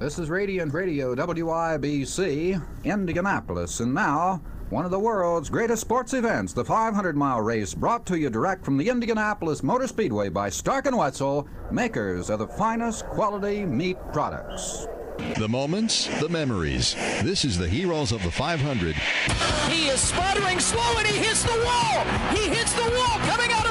This is Radiant Radio WIBC, Indianapolis, and now one of the world's greatest sports events, the 500 mile race, brought to you direct from the Indianapolis Motor Speedway by Stark and Wetzel, makers of the finest quality meat products. The moments, the memories. This is the Heroes of the 500. He is sputtering slow and he hits the wall. He hits the wall coming out of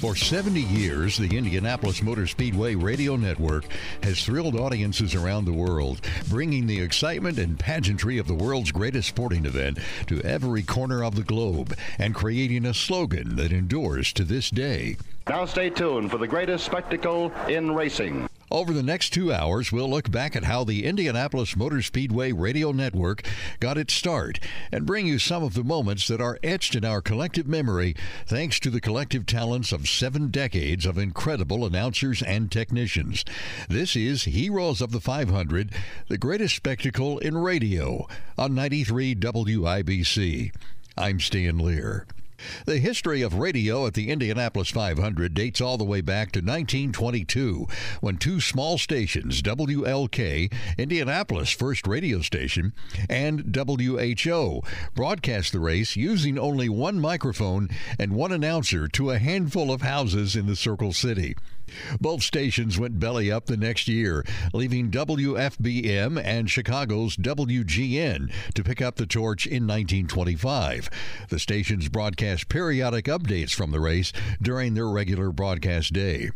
For 70 years, the Indianapolis Motor Speedway radio network has thrilled audiences around the world, bringing the excitement and pageantry of the world's greatest sporting event to every corner of the globe and creating a slogan that endures to this day. Now stay tuned for the greatest spectacle in racing. Over the next two hours, we'll look back at how the Indianapolis Motor Speedway radio network got its start and bring you some of the moments that are etched in our collective memory thanks to the collective talents of seven decades of incredible announcers and technicians. This is Heroes of the 500, the greatest spectacle in radio on 93 WIBC. I'm Stan Lear. The history of radio at the Indianapolis 500 dates all the way back to 1922 when two small stations, WLK, Indianapolis' first radio station, and WHO, broadcast the race using only one microphone and one announcer to a handful of houses in the Circle City. Both stations went belly up the next year, leaving WFBM and Chicago's WGN to pick up the torch in 1925. The stations broadcast periodic updates from the race during their regular broadcast day.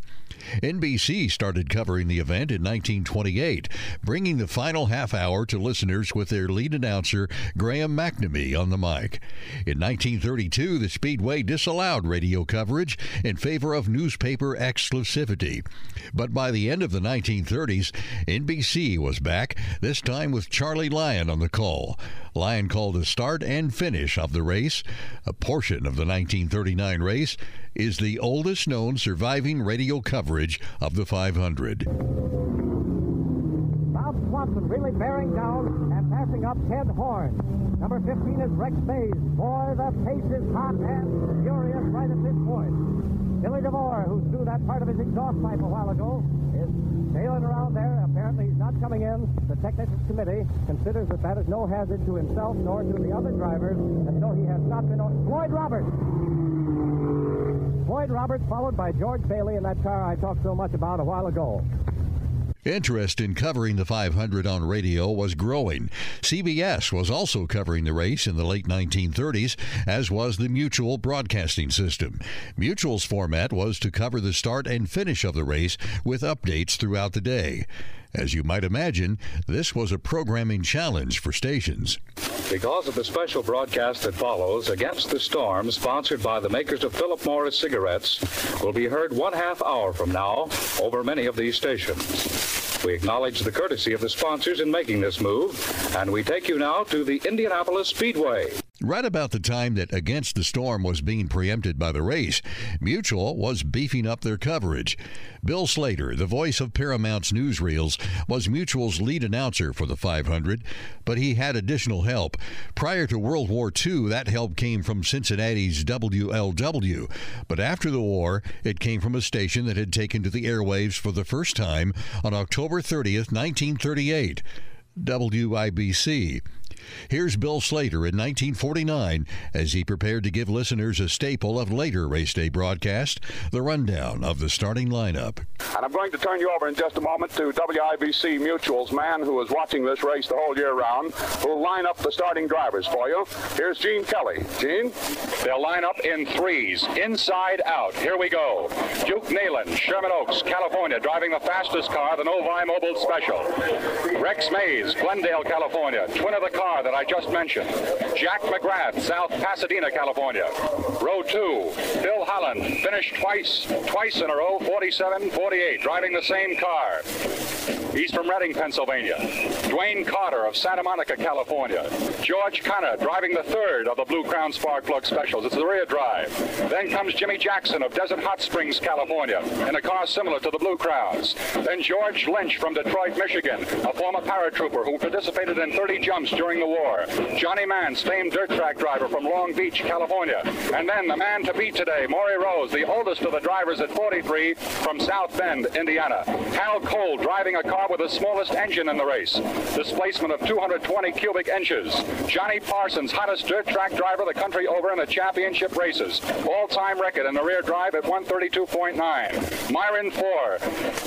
NBC started covering the event in 1928, bringing the final half hour to listeners with their lead announcer, Graham McNamee, on the mic. In 1932, the Speedway disallowed radio coverage in favor of newspaper exclusivity. But by the end of the 1930s, NBC was back, this time with Charlie Lyon on the call. Lyon called the start and finish of the race. A portion of the 1939 race is the oldest known surviving radio coverage of the 500. Bob Swanson really bearing down and passing up Ted Horn. Number 15 is Rex Mays. Boy, the pace is hot and furious right at this point. Billy DeVore, who threw that part of his exhaust pipe a while ago, is sailing around there. Apparently he's not coming in. The technicians committee considers that that is no hazard to himself nor to the other drivers, and so he has not been... Floyd Roberts! Floyd Roberts, followed by George Bailey in that car I talked so much about a while ago. Interest in covering the 500 on radio was growing. CBS was also covering the race in the late 1930s, as was the Mutual Broadcasting System. Mutual's format was to cover the start and finish of the race with updates throughout the day. As you might imagine, this was a programming challenge for stations. Because of the special broadcast that follows, Against the Storm, sponsored by the makers of Philip Morris cigarettes, will be heard one half hour from now over many of these stations. We acknowledge the courtesy of the sponsors in making this move, and we take you now to the Indianapolis Speedway. Right about the time that Against the Storm was being preempted by the race, Mutual was beefing up their coverage. Bill Slater, the voice of Paramount's newsreels, was Mutual's lead announcer for the 500, but he had additional help. Prior to World War II, that help came from Cincinnati's WLW, but after the war, it came from a station that had taken to the airwaves for the first time on October 30th, 1938. WIBC. Here's Bill Slater in 1949 as he prepared to give listeners a staple of later race day broadcast, the rundown of the starting lineup. And I'm going to turn you over in just a moment to WIBC Mutual's man who is watching this race the whole year round, who'll line up the starting drivers for you. Here's Gene Kelly. Gene? They'll line up in threes, inside out. Here we go. Duke Nalon, Sherman Oaks, California, driving the fastest car, the Novi Mobile Special. Rex Mays, Glendale, California, twin of the car car that I just mentioned. Jack McGrath, South Pasadena, California. Row two, Bill Holland, finished twice, twice in a row, 47 48, driving the same car. He's from Reading, Pennsylvania. Duane Carter of Santa Monica, California. George Connor driving the third of the Blue Crown Spark Plug Specials. It's the rear drive. Then comes Jimmy Jackson of Desert Hot Springs, California, in a car similar to the Blue Crowns. Then George Lynch from Detroit, Michigan, a former paratrooper who participated in 30 jumps during the war. Johnny Mantz, famed dirt track driver from Long Beach, California. And then the man to beat today, Mauri Rose, the oldest of the drivers at 43 from South Bend, Indiana. Hal Cole driving a car with the smallest engine in the race. Displacement of 220 cubic inches. Johnny Parsons, hottest dirt track driver the country over in the championship races. All-time record in the rear drive at 132.9. Myron Fohr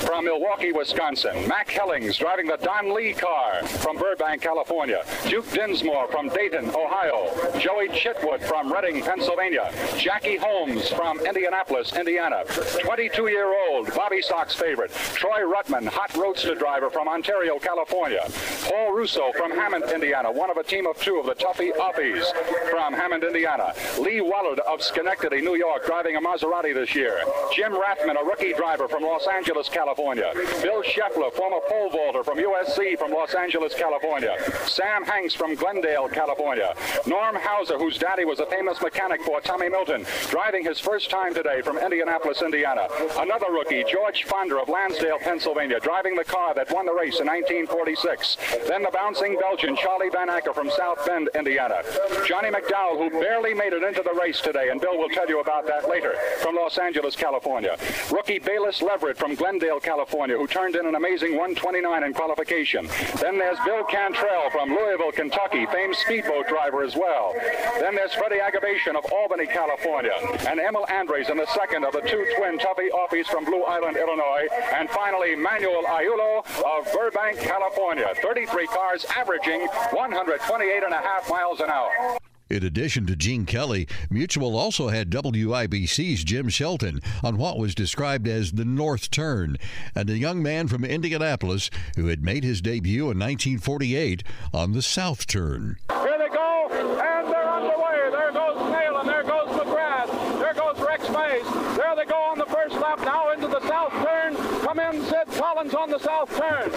from Milwaukee, Wisconsin. Mack Hellings driving the Don Lee car from Burbank, California. Duke Dinsmore from Dayton, Ohio. Joie Chitwood from Reading, Pennsylvania. Jackie Holmes from Indianapolis, Indiana. 22-year-old Bobby Sox favorite. Troy Ruttman, hot roadster driver from Ontario, California. Paul Russo from Hammond, Indiana, one of a team of two of the Tuffy Offies from Hammond, Indiana. Lee Wallard of Schenectady, New York, driving a Maserati this year. Jim Rathmann, a rookie driver from Los Angeles, California. Bill Sheffler, former pole vaulter from USC from Los Angeles, California. Sam Hanks from Glendale, California. Norm Houser, whose daddy was a famous mechanic for Tommy Milton, driving his first time today from Indianapolis, Indiana. Another rookie, George Fonder of Lansdale, Pennsylvania, driving the car that won the race in 1946. Then the bouncing Belgian, Charlie Van Acker from South Bend, Indiana. Johnny McDowell, who barely made it into the race today, and Bill will tell you about that later, from Los Angeles, California. Rookie Bayliss Levrett from Glendale, California, who turned in an amazing 129 in qualification. Then there's Bill Cantrell from Louisville, Kentucky, famed speedboat driver as well. Then there's Freddie Agabashian of Albany, California, and Emil Andres in the second of the two twin Tuffy Offies from Blue Island, Illinois, and finally Manuel Ayulo of Burbank, California. 33 cars averaging 128 and a half miles an hour. In addition to Gene Kelly, Mutual also had WIBC's Jim Shelton on what was described as the North Turn, and a young man from Indianapolis who had made his debut in 1948 on the South Turn. Here they go, and they're underway. There goes Nalon, and there goes McGrath. There goes Rex Mays. There they go on the first lap now into the South Turn. Come in, Sid Collins on the South Turn.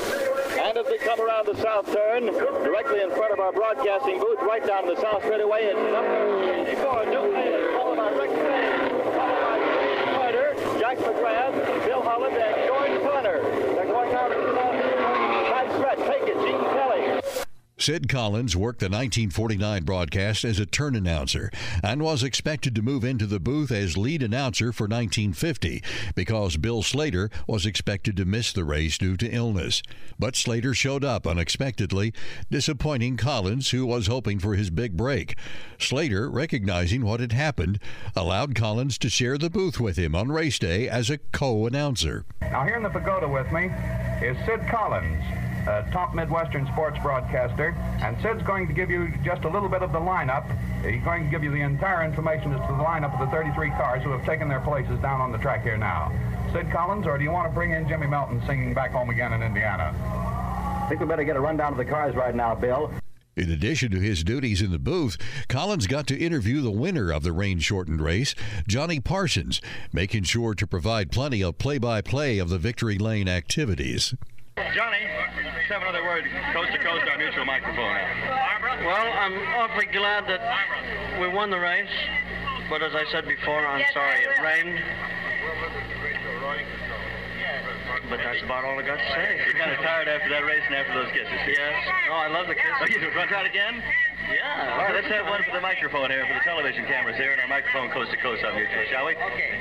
And as we come around the south turn, directly in front of our broadcasting booth, right down the south straightaway, it's number 54, Duke Nalon, followed by Carter, Jack McGrath, Bill Holland, and George Connor. They're going down to the south turn. Tight stretch. Take it, Gene Kelly. Sid Collins worked the 1949 broadcast as a turn announcer and was expected to move into the booth as lead announcer for 1950 because Bill Slater was expected to miss the race due to illness. But Slater showed up unexpectedly, disappointing Collins, who was hoping for his big break. Slater, recognizing what had happened, allowed Collins to share the booth with him on race day as a co announcer. Now, here in the pagoda with me is Sid Collins, a top Midwestern sports broadcaster, and Sid's going to give you just a little bit of the lineup. He's going to give you the entire information as to the lineup of the 33 cars who have taken their places down on the track here now. Sid Collins, or do you want to bring in Jimmy Melton singing Back Home Again in Indiana? I think we better get a rundown of the cars right now, Bill. In addition to his duties in the booth, Collins got to interview the winner of the rain shortened race, Johnny Parsons, making sure to provide plenty of play by play of the victory lane activities. Johnny, seven other words, coast to coast, our mutual microphone. Barbara? Well, I'm awfully glad that we won the race, but as I said before, I'm sorry it rained. But that's about all I got to say. You're kind of tired after that race and after those kisses. Yes. Oh, I love the kisses. Oh, you want to try it again? Yeah. All right, let's have one for the microphone here, for the television cameras here, and our microphone coast to coast on mutual, shall we? Okay.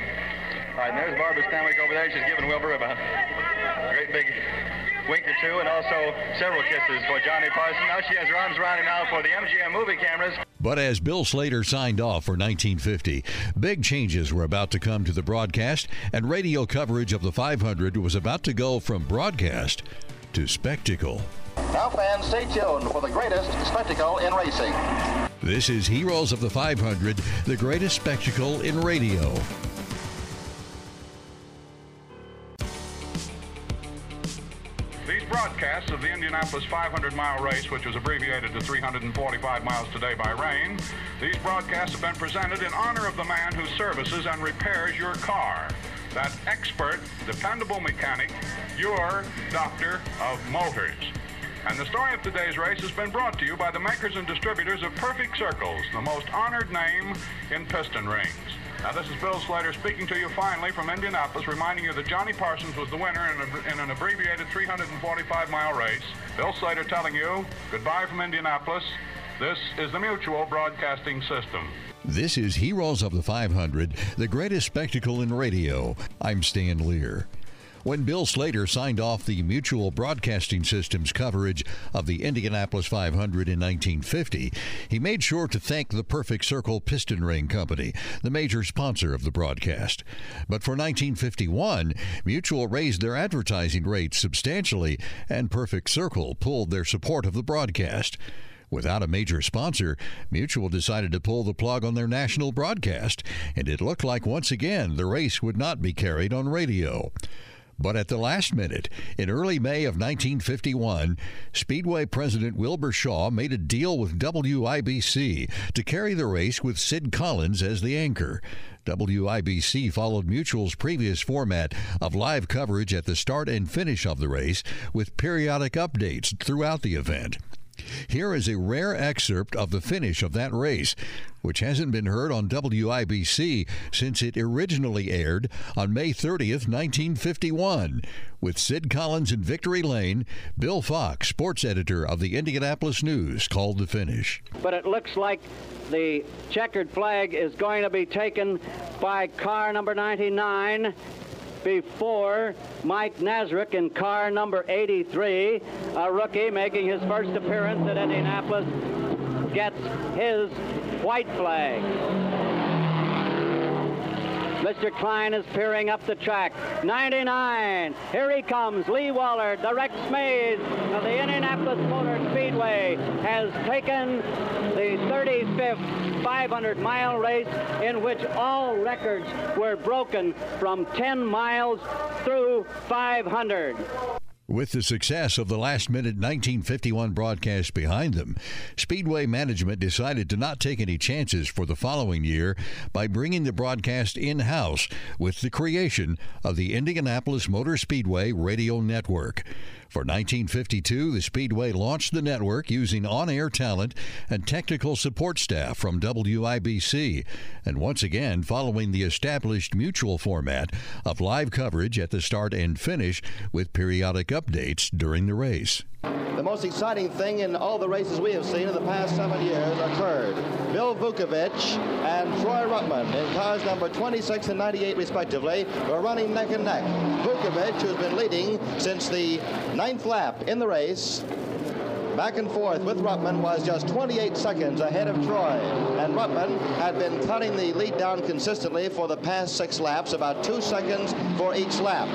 All right, and there's Barbara Stanwyck over there. She's giving Wilbur a great big wink or two, and also several kisses for Johnny Parson. Now she has her arms around him now for the MGM movie cameras. But as Bill Slater signed off for 1950, big changes were about to come to the broadcast, and radio coverage of the 500 was about to go from broadcast to spectacle. Now, fans, stay tuned for the greatest spectacle in racing. This is Heroes of the 500, the greatest spectacle in radio. Broadcasts of the Indianapolis 500 mile race, which was abbreviated to 345 miles today by rain, these broadcasts have been presented in honor of the man who services and repairs your car. That expert, dependable mechanic, your doctor of motors. And the story of today's race has been brought to you by the makers and distributors of Perfect Circles, the most honored name in piston rings. Now, this is Bill Slater speaking to you finally from Indianapolis, reminding you that Johnny Parsons was the winner in, a, in an abbreviated 345 mile race. Bill Slater telling you goodbye from Indianapolis. This is the Mutual Broadcasting System. This is Heroes of the 500, the greatest spectacle in radio. I'm Stan Lear. When Bill Slater signed off the Mutual Broadcasting System's coverage of the Indianapolis 500 in 1950, he made sure to thank the Perfect Circle Piston Ring Company, the major sponsor of the broadcast. But for 1951, Mutual raised their advertising rates substantially, and Perfect Circle pulled their support of the broadcast. Without a major sponsor, Mutual decided to pull the plug on their national broadcast, and it looked like once again the race would not be carried on radio. But at the last minute, in early May of 1951, Speedway President Wilbur Shaw made a deal with WIBC to carry the race with Sid Collins as the anchor. WIBC followed Mutual's previous format of live coverage at the start and finish of the race with periodic updates throughout the event. Here is a rare excerpt of the finish of that race, which hasn't been heard on WIBC since it originally aired on May 30th, 1951. With Sid Collins in Victory Lane, Bill Fox, sports editor of the Indianapolis News, called the finish. But it looks like the checkered flag is going to be taken by car number 99 before Mike Nazaruk in car number 83, a rookie making his first appearance at Indianapolis, gets his white flag. Mr. Klein is peering up the track. 99. Here he comes. Lee Wallard, Rex Mays of the Indianapolis Motor Speedway, has taken the 35th 500 mile race in which all records were broken from 10 miles through 500. With the success of the last minute 1951 broadcast behind them, Speedway management decided to not take any chances for the following year by bringing the broadcast in house with the creation of the Indianapolis Motor Speedway Radio Network. For 1952, the Speedway launched the network using on air talent and technical support staff from WIBC, and once again following the established mutual format of live coverage at the start and finish with periodic updates during the race. The most exciting thing in all the races we have seen in the past seven years occurred. Bill Vukovich and Troy Ruttman in cars number 26 and 98 respectively were running neck and neck. Vukovich, who's been leading since the ninth lap in the race, back and forth with Ruttman was just 28 seconds ahead of Troy. And Ruttman had been cutting the lead down consistently for the past six laps, about two seconds for each lap.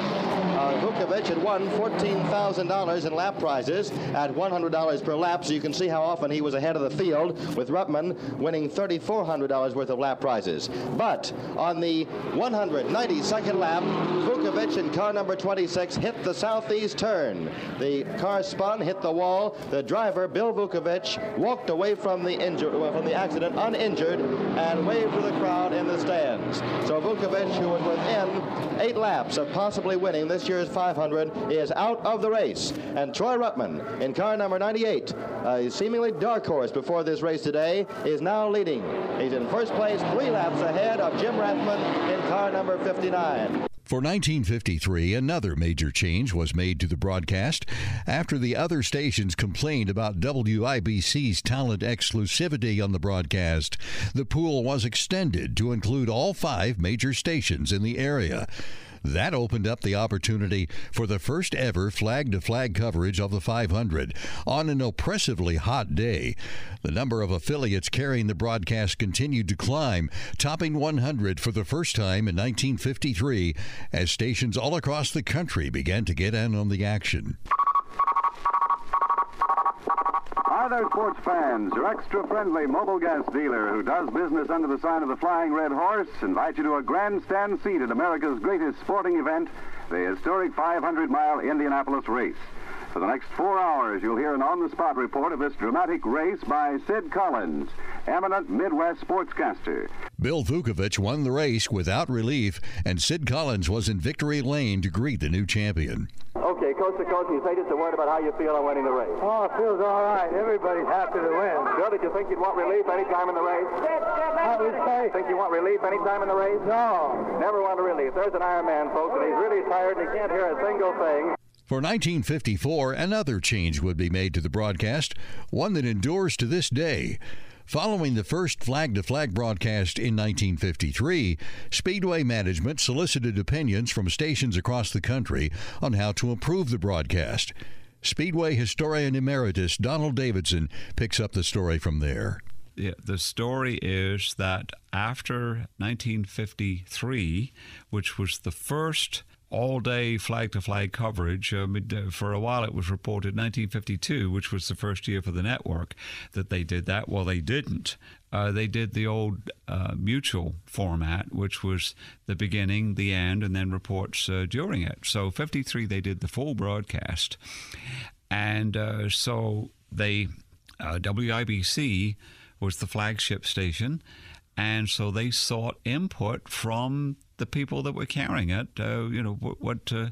Uh, Vukovich had won $14,000 in lap prizes at $100 per lap, so you can see how often he was ahead of the field, with Ruttman winning $3,400 worth of lap prizes. But on the 192nd lap, Vukovich in car number 26 hit the southeast turn. The car spun, hit the wall. The driver, Bill Vukovich, walked away from the injury, from the accident uninjured and waved to the crowd in the stands. So Vukovich, who was within eight laps of possibly winning this year's 500, is out of the race. And Troy Ruttman in car number 98, a seemingly dark horse before this race today, is now leading. He's in first place, three laps ahead of Jim Rathmann in car number 59. For 1953, another major change was made to the broadcast after the other stations complained about WIBC's talent exclusivity on the broadcast. The pool was extended to include all five major stations in the area. That opened up the opportunity for the first ever flag to flag coverage of the 500 on an oppressively hot day. The number of affiliates carrying the broadcast continued to climb, topping 100 for the first time in 1953 as stations all across the country began to get in on the action. There, sports fans. Your extra friendly Mobil gas dealer who does business under the sign of the Flying Red Horse invites you to a grandstand seat at America's greatest sporting event, the historic 500 mile Indianapolis race. For the next four hours, you'll hear an on-the-spot report of this dramatic race by Sid Collins, eminent Midwest sportscaster. Bill Vukovich won the race without relief, and Sid Collins was in victory lane to greet the new champion. Okay, coast to coast, you say just a word about how you feel on winning the race. Oh, it feels all right. Everybody's happy to win. Bill, did you think you'd want relief any time in the race? How would say? Think you want relief any time in the race? No. Never want relief. There's an Iron Man, folks, and he's really tired and he can't hear a single thing. For 1954, another change would be made to the broadcast, one that endures to this day. Following the first flag to flag broadcast in 1953, Speedway management solicited opinions from stations across the country on how to improve the broadcast. Speedway historian emeritus Donald Davidson picks up the story from there. Yeah, the story is that after 1953, which was the first all day flag to flag coverage. Uh, for a while, it was reported 1952, which was the first year for the network, that they did that. Well, they didn't. Uh, they did the old uh, mutual format, which was the beginning, the end, and then reports uh, during it. So, 53, they did the full broadcast. And uh, so they, uh, WIBC was the flagship station. And so they sought input from the people that were carrying it. Uh, you know, what what, uh,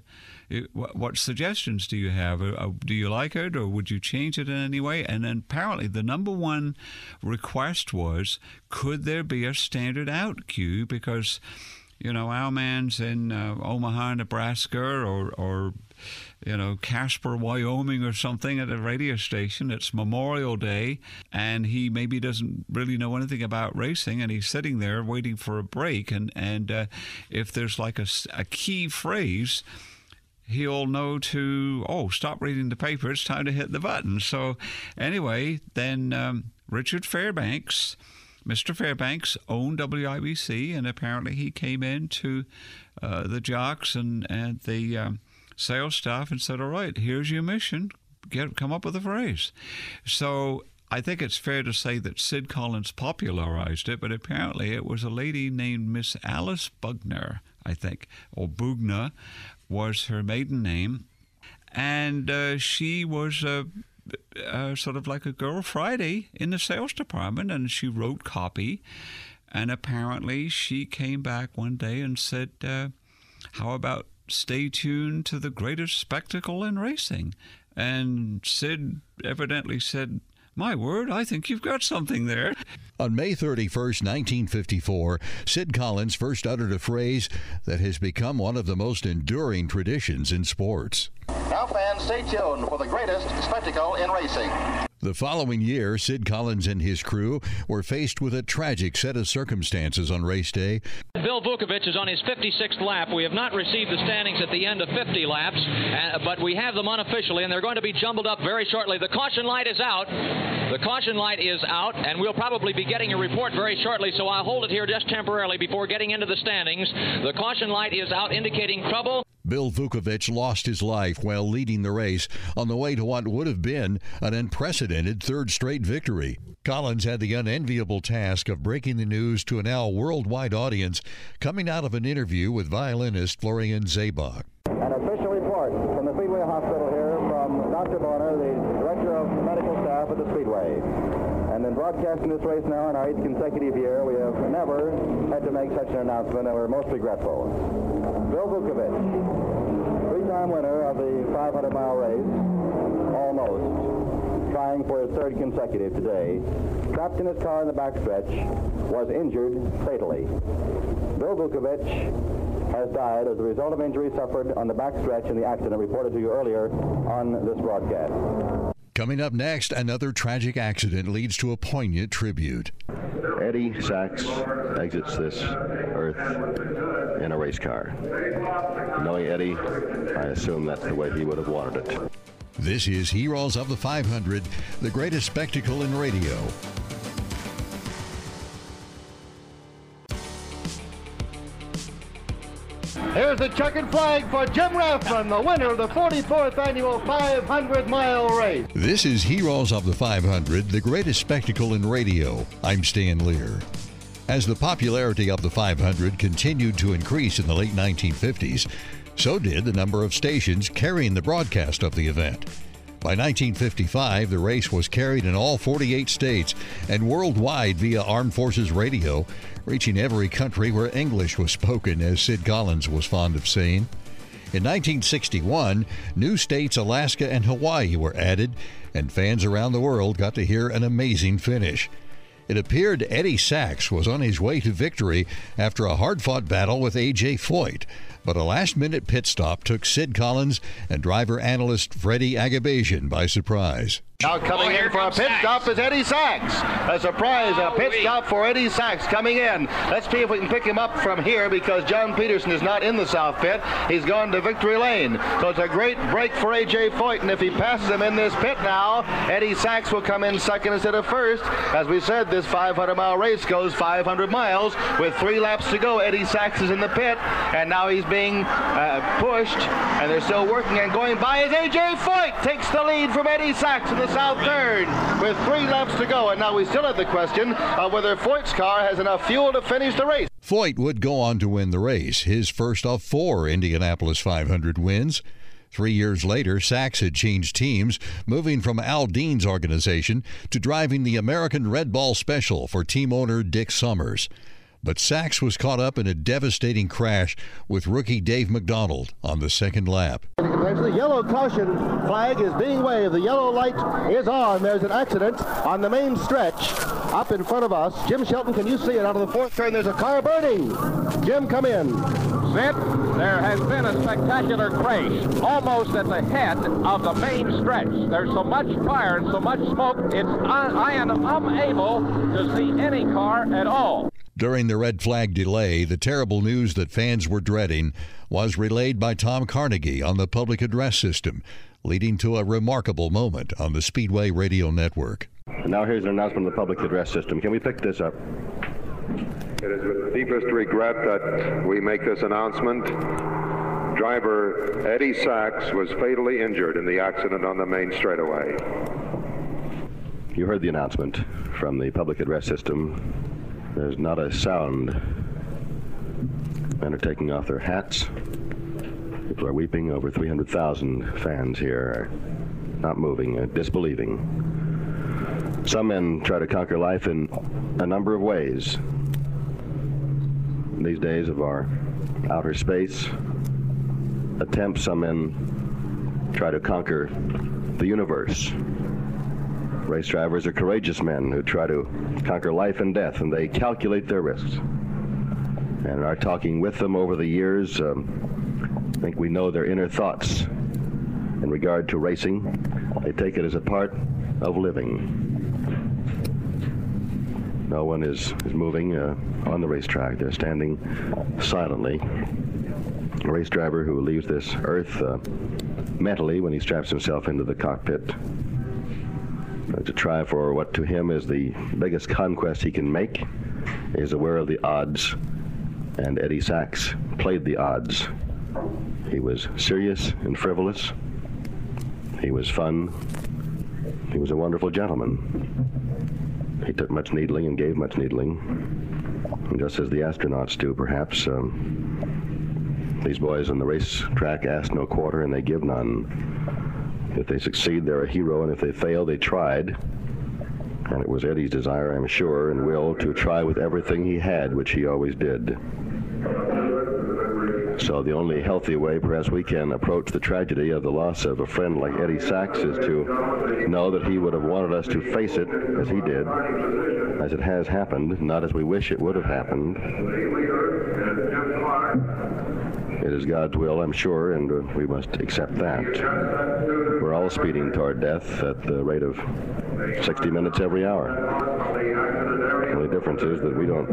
what, what suggestions do you have? Uh, do you like it, or would you change it in any way? And then apparently, the number one request was, could there be a standard out cue? Because you know, our man's in uh, Omaha, Nebraska, or or you know, Casper, Wyoming, or something at a radio station. It's Memorial Day, and he maybe doesn't really know anything about racing, and he's sitting there waiting for a break. And and uh, if there's like a, a key phrase, he'll know to oh stop reading the paper. It's time to hit the button. So anyway, then um, Richard Fairbanks. Mr. Fairbanks owned WIBC, and apparently he came in to uh, the jocks and, and the um, sales staff and said, "All right, here's your mission. Get come up with a phrase." So I think it's fair to say that Sid Collins popularized it, but apparently it was a lady named Miss Alice Bugner, I think, or Bugna was her maiden name, and uh, she was a. Sort of like a girl Friday in the sales department, and she wrote copy. And apparently, she came back one day and said, uh, "How about stay tuned to the greatest spectacle in racing?" And Sid evidently said, my word, I think you've got something there. On May 31st, 1954, Sid Collins first uttered a phrase that has become one of the most enduring traditions in sports. Now, fans, stay tuned for the greatest spectacle in racing. The following year, Sid Collins and his crew were faced with a tragic set of circumstances on race day. Bill Vukovich is on his 56th lap. We have not received the standings at the end of 50 laps, uh, but we have them unofficially, and they're going to be jumbled up very shortly. The caution light is out. The caution light is out, and we'll probably be getting a report very shortly, so I'll hold it here just temporarily before getting into the standings. The caution light is out, indicating trouble. Bill Vukovich lost his life while leading the race on the way to what would have been an unprecedented third straight victory. Collins had the unenviable task of breaking the news to a now worldwide audience coming out of an interview with violinist Florian ZaBach. An official report from the Speedway Hospital here from Dr. Bonner, the Director of Medical Staff at the Speedway. And in broadcasting this race now in our eighth consecutive year, we have never had to make such an announcement, and we're most regretful. Bill Vukovich, three-time winner of the 500-mile race, almost, trying for his third consecutive today, trapped in his car in the backstretch, was injured fatally. Bill Vukovich has died as a result of injuries suffered on the backstretch in the accident reported to you earlier on this broadcast. Coming up next, another tragic accident leads to a poignant tribute. Eddie Sachs exits this earth in a race car. Knowing Eddie, I assume that's the way he would have wanted it. This is Heroes of the 500, the greatest spectacle in radio. Here's the checkered flag for Jim Rathmann, the winner of the 44th annual 500 mile race. This is Heroes of the 500, the greatest spectacle in radio. I'm Stan Lear. As the popularity of the 500 continued to increase in the late 1950s, so did the number of stations carrying the broadcast of the event. By 1955, the race was carried in all 48 states and worldwide via Armed Forces Radio, reaching every country where English was spoken, as Sid Collins was fond of saying. In 1961, new states Alaska and Hawaii were added, and fans around the world got to hear an amazing finish. It appeared Eddie Sachs was on his way to victory after a hard fought battle with A.J. Foyt, but a last minute pit stop took Sid Collins and driver analyst Freddie Agabashian by surprise. Now coming Oh, in for a pit Sachs. stop is Eddie Sachs. A surprise, a pit stop for Eddie Sachs coming in. Let's see if we can pick him up from here because John Peterson is not in the south pit. He's gone to victory lane. So it's a great break for A.J. Foyt, and if he passes him in this pit now, Eddie Sachs will come in second instead of first. As we said, this 500-mile race goes 500 miles. With three laps to go, Eddie Sachs is in the pit, and now he's being uh, pushed, and they're still working and going by as A.J. Foyt takes the lead from Eddie Sachs in the south third with three laps to go. And now we still have the question of whether Foyt's car has enough fuel to finish the race. Foyt would go on to win the race, his first of four Indianapolis 500 wins. Three years later, Sachs had changed teams, moving from Al Dean's organization to driving the American Red Ball Special for team owner Dick Summers. But Sachs was caught up in a devastating crash with rookie Dave McDonald on the second lap. The yellow caution flag is being waved. The yellow light is on. There's an accident on the main stretch up in front of us. Jim Shelton, can you see it out of the fourth turn? There's a car burning. Jim, come in. Sid, there has been a spectacular crash almost at the head of the main stretch. There's so much fire and so much smoke, it's I, I am unable to see any car at all. During the red flag delay, the terrible news that fans were dreading was relayed by Tom Carnegie on the public address system, leading to a remarkable moment on the Speedway Radio Network. Now here's an announcement of the public address system. Can we pick this up? It is with the deepest regret that we make this announcement. Driver Eddie Sachs was fatally injured in the accident on the main straightaway. You heard the announcement from the public address system. There's not a sound. Men are taking off their hats. People are weeping. Over 300,000 fans here are not moving, uh, disbelieving. Some men try to conquer life in a number of ways. These days of our outer space attempts, some men try to conquer the universe. Race drivers are courageous men who try to conquer life and death, and they calculate their risks. And in our talking with them over the years, um, I think we know their inner thoughts in regard to racing. They take it as a part of living. No one is, is moving uh, on the racetrack. They're standing silently. A race driver who leaves this earth uh, mentally when he straps himself into the cockpit to try for what to him is the biggest conquest he can make. He is aware of the odds, and Eddie Sachs played the odds. He was serious and frivolous. He was fun. He was a wonderful gentleman. He took much needling and gave much needling, and just as the astronauts do, perhaps. Um, these boys on the racetrack ask no quarter and they give none. If they succeed, they're a hero, and if they fail, they tried. And it was Eddie's desire, I'm sure, and will to try with everything he had, which he always did. So the only healthy way perhaps we can approach the tragedy of the loss of a friend like Eddie Sachs is to know that he would have wanted us to face it as he did, as it has happened, not as we wish it would have happened. It is God's will, I'm sure, and we must accept that. We're all speeding toward death at the rate of 60 minutes every hour. The only difference is that we don't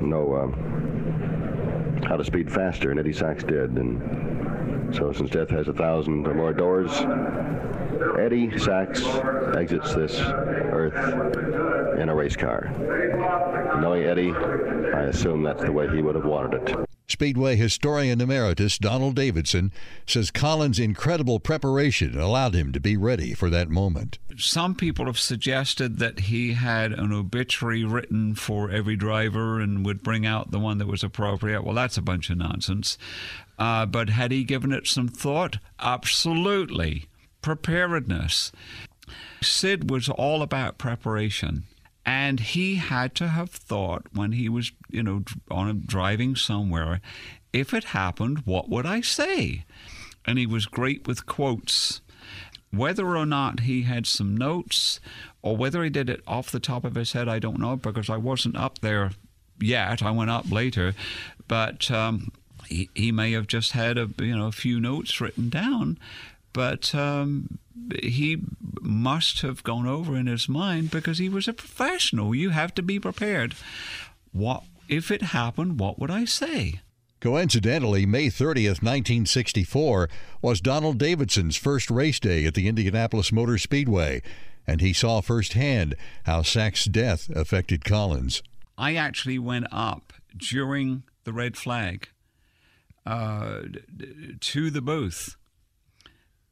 know uh, how to speed faster, and Eddie Sachs did. And so, since death has a thousand or more doors, Eddie Sachs exits this earth in a race car. Knowing Eddie, I assume that's the way he would have wanted it. Speedway historian emeritus Donald Davidson says Collins' incredible preparation allowed him to be ready for that moment. Some people have suggested that he had an obituary written for every driver and would bring out the one that was appropriate. Well, that's a bunch of nonsense. Uh, but had he given it some thought? Absolutely. Preparedness. Sid was all about preparation. And he had to have thought when he was, you know, on a, driving somewhere, if it happened, what would I say? And he was great with quotes. Whether or not he had some notes or whether he did it off the top of his head, I don't know because I wasn't up there yet. I went up later. But um, he, he may have just had a, you know, a few notes written down. But um, he must have gone over in his mind because he was a professional. You have to be prepared. What if it happened? What would I say? Coincidentally, May 30th, 1964, was Donald Davidson's first race day at the Indianapolis Motor Speedway, and he saw firsthand how Sachs' death affected Collins. I actually went up during the red flag uh, to the booth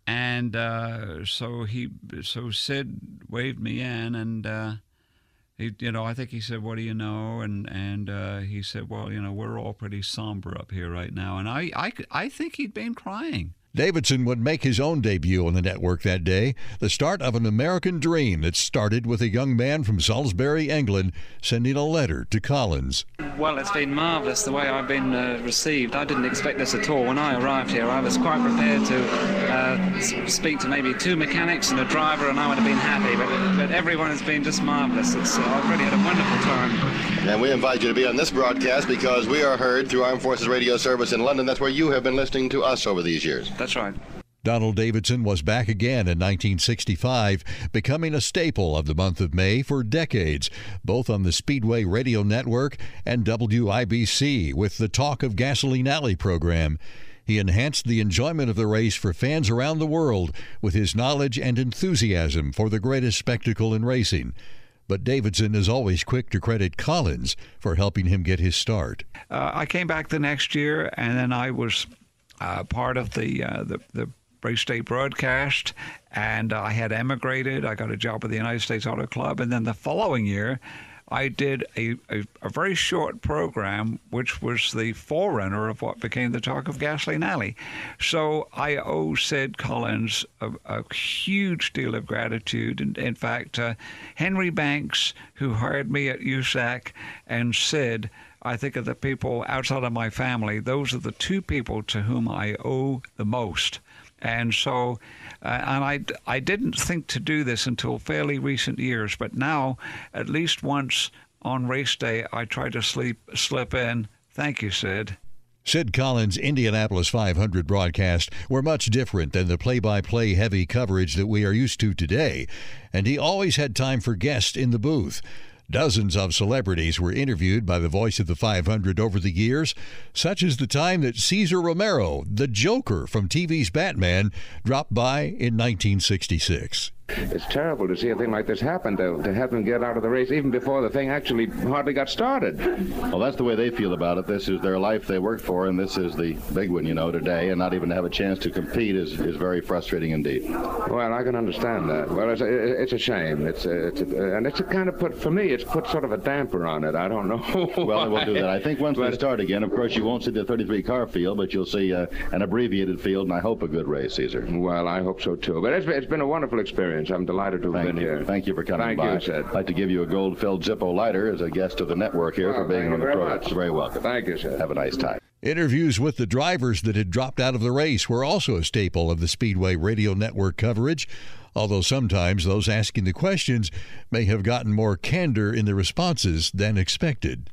and uh, so he, so Sid waved me in, and uh, he, you know, I think he said, "What do you know?" And and uh, he said, "Well, you know, we're all pretty somber up here right now." And I, I, I think he'd been crying. Davidson would make his own debut on the network that day, the start of an American dream that started with a young man from Salisbury, England, sending a letter to Collins. Well, it's been marvellous the way I've been uh, received. I didn't expect this at all. When I arrived here, I was quite prepared to uh, speak to maybe two mechanics and a driver, and I would have been happy. But, but everyone has been just marvellous. It's, uh, I've really had a wonderful time. And we invite you to be on this broadcast because we are heard through Armed Forces Radio Service in London. That's where you have been listening to us over these years. That's right. Donald Davidson was back again in 1965, becoming a staple of the month of May for decades, both on the Speedway Radio Network and WIBC with the Talk of Gasoline Alley program. He enhanced the enjoyment of the race for fans around the world with his knowledge and enthusiasm for the greatest spectacle in racing. But Davidson is always quick to credit Collins for helping him get his start. Uh, I came back the next year, and then I was uh, part of the, uh, the the Day broadcast, and I had emigrated. I got a job with the United States Auto Club, and then the following year, I did a, a, a, very short program, which was the forerunner of what became the Talk of Gasoline Alley. So I owe Sid Collins a, a huge deal of gratitude. And in fact, uh, Henry Banks, who hired me at USAC, and Sid, I think of the people outside of my family, those are the two people to whom I owe the most. And so, uh, and I, I didn't think to do this until fairly recent years, but now, at least once on race day, I try to sleep, slip in. Thank you, Sid. Sid Collins' Indianapolis 500 broadcast were much different than the play by play heavy coverage that we are used to today, and he always had time for guests in the booth. Dozens of celebrities were interviewed by the voice of the 500 over the years, such as the time that Cesar Romero, the Joker from TV's Batman, dropped by in 1966. It's terrible to see a thing like this happen, to, to have them get out of the race even before the thing actually hardly got started. Well, that's the way they feel about it. This is their life they worked for, and this is the big one, you know, today, and not even have a chance to compete is, is very frustrating indeed. Well, I can understand that. Well, it's a, it's a shame. It's a, it's a, and it's a kind of put, for me, it's put sort of a damper on it. I don't know. well, we'll do that. I think once but, they start again, of course, you won't see the 33 car field, but you'll see uh, an abbreviated field, and I hope a good race, Cesar. Well, I hope so, too. But it's, it's been a wonderful experience. I'm delighted to have Thank been you. here. Thank you for coming Thank by. you, Sid. I'd like to give you a gold-filled Zippo lighter as a guest of the network here Oh, for being on the program. much. You're very welcome. Thank you, Sid. Have a nice time. Interviews with the drivers that had dropped out of the race were also a staple of the Speedway Radio Network coverage, although sometimes those asking the questions may have gotten more candor in the responses than expected.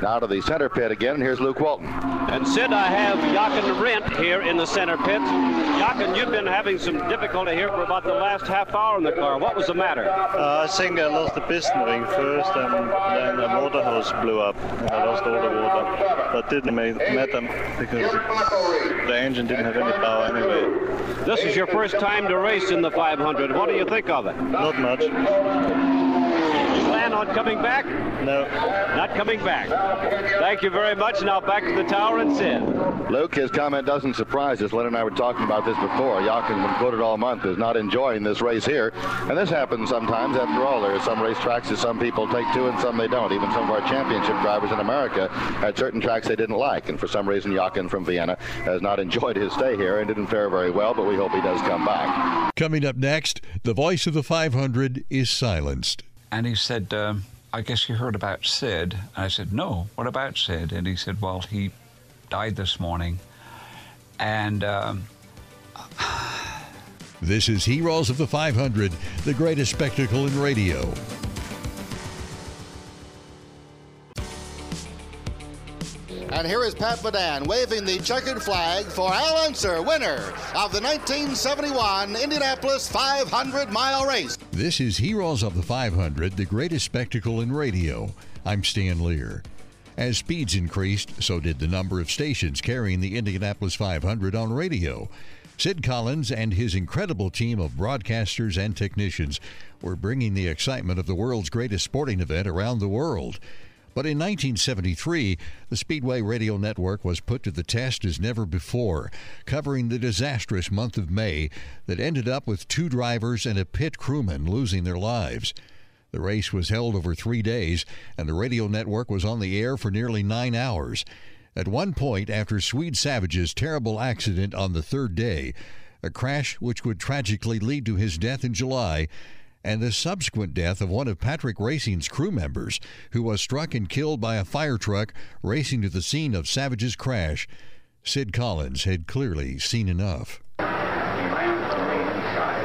Now to the center pit again, and here's Luke Walton. And Sid, I have Jochen Rindt here in the center pit. Jochen, you've been having some difficulty here for about the last half hour in the car. What was the matter? Uh, I think I lost the piston ring first, and then the motor hose blew up. And I lost all the water. But didn't make, matter because the engine didn't have any power anyway. This is your first time to race in the 500. What do you think of it? Not much. Plan on coming back? No. Not coming back. Thank you very much. Now back to the tower and Sid. Luke, his comment doesn't surprise us. Len and I were talking about this before. Jochen, been quoted all month, is not enjoying this race here. And this happens sometimes. After all, there are some racetracks that some people take to and some they don't. Even some of our championship drivers in America had certain tracks they didn't like. And for some reason, Jochen from Vienna has not enjoyed his stay here and didn't fare very well, but we hope he does come back. Coming up next, the voice of the 500 is silenced. And he said, um, I guess you heard about Sid. And I said, No, what about Sid? And he said, Well, he died this morning. And um, This is Heroes of the 500, the greatest spectacle in radio. And here is Pat Vidan waving the checkered flag for Al Unser, winner of the 1971 Indianapolis 500 mile race. This is Heroes of the 500, the greatest spectacle in radio. I'm Stan Lear. As speeds increased, so did the number of stations carrying the Indianapolis 500 on radio. Sid Collins and his incredible team of broadcasters and technicians were bringing the excitement of the world's greatest sporting event around the world. But in 1973, the Speedway Radio Network was put to the test as never before, covering the disastrous month of May that ended up with two drivers and a pit crewman losing their lives. The race was held over three days, and the radio network was on the air for nearly nine hours. At one point, after Swede Savage's terrible accident on the third day, a crash which would tragically lead to his death in July, and the subsequent death of one of Patrick Racing's crew members, who was struck and killed by a fire truck racing to the scene of Savage's crash, Sid Collins had clearly seen enough.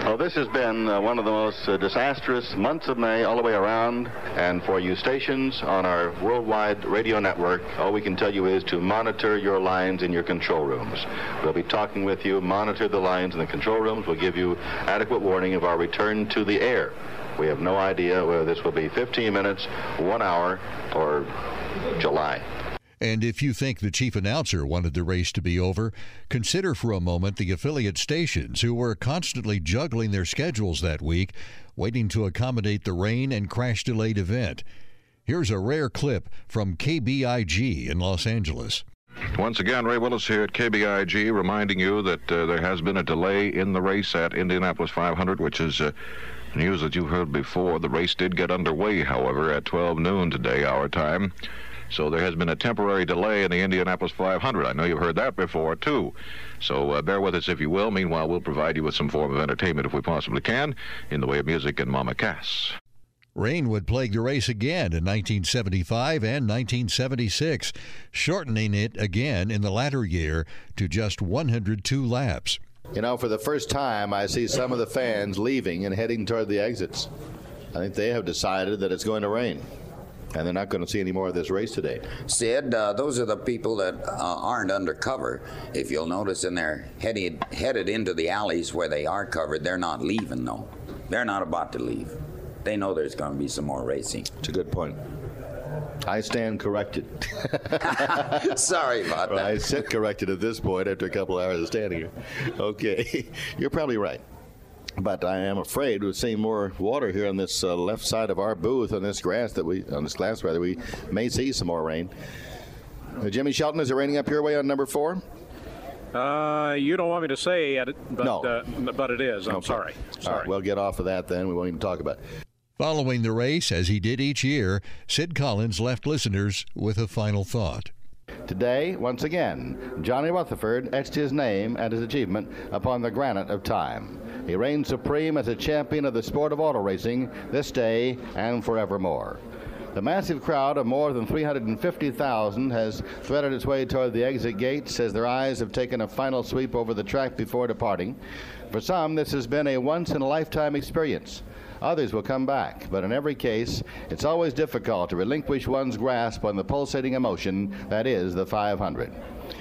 Well, this has been uh, one of the most uh, disastrous months of May all the way around. And for you stations on our worldwide radio network, all we can tell you is to monitor your lines in your control rooms. We'll be talking with you, monitor the lines in the control rooms. We'll give you adequate warning of our return to the air. We have no idea whether this will be 15 minutes, one hour, or July. And if you think the chief announcer wanted the race to be over, consider for a moment the affiliate stations who were constantly juggling their schedules that week, waiting to accommodate the rain and crash delayed event. Here's a rare clip from KBIG in Los Angeles. Once again, Ray Willis here at KBIG, reminding you that uh, there has been a delay in the race at Indianapolis 500, which is uh, news that you've heard before. The race did get underway, however, at 12 noon today, our time. So there has been a temporary delay in the Indianapolis 500. I know you've heard that before, too. So uh, bear with us if you will. Meanwhile, we'll provide you with some form of entertainment if we possibly can in the way of music and Mama Cass. Rain would plague the race again in 1975 and 1976, shortening it again in the latter year to just 102 laps. You know, for the first time, I see some of the fans leaving and heading toward the exits. I think they have decided that it's going to rain and they're not going to see any more of this race today. Sid, uh, those are the people that uh, aren't undercover. If you'll notice, and they're headed headed into the alleys where they are covered. They're not leaving though. They're not about to leave. They know there's going to be some more racing. It's a good point. I stand corrected. Sorry about that. I sit corrected at this point after a couple hours of standing here. Okay, you're probably right but I am afraid we're seeing more water here on this uh, left side of our booth on this grass that we on this glass rather we may see some more rain. Uh, Jimmy Shelton, is it raining up your way on number four? Uh, you don't want me to say it, but no. uh, but it is. I'm Okay. sorry. All Sorry. right, we'll get off of that then. We won't even talk about it. Following the race, as he did each year, Sid Collins left listeners with a final thought. Today, once again, Johnny Rutherford etched his name and his achievement upon the granite of time. He reigned supreme as a champion of the sport of auto racing this day and forevermore. The massive crowd of more than 350,000 has threaded its way toward the exit gates as their eyes have taken a final sweep over the track before departing. For some, this has been a once in a lifetime experience. Others will come back, but in every case, it's always difficult to relinquish one's grasp on the pulsating emotion that is the 500.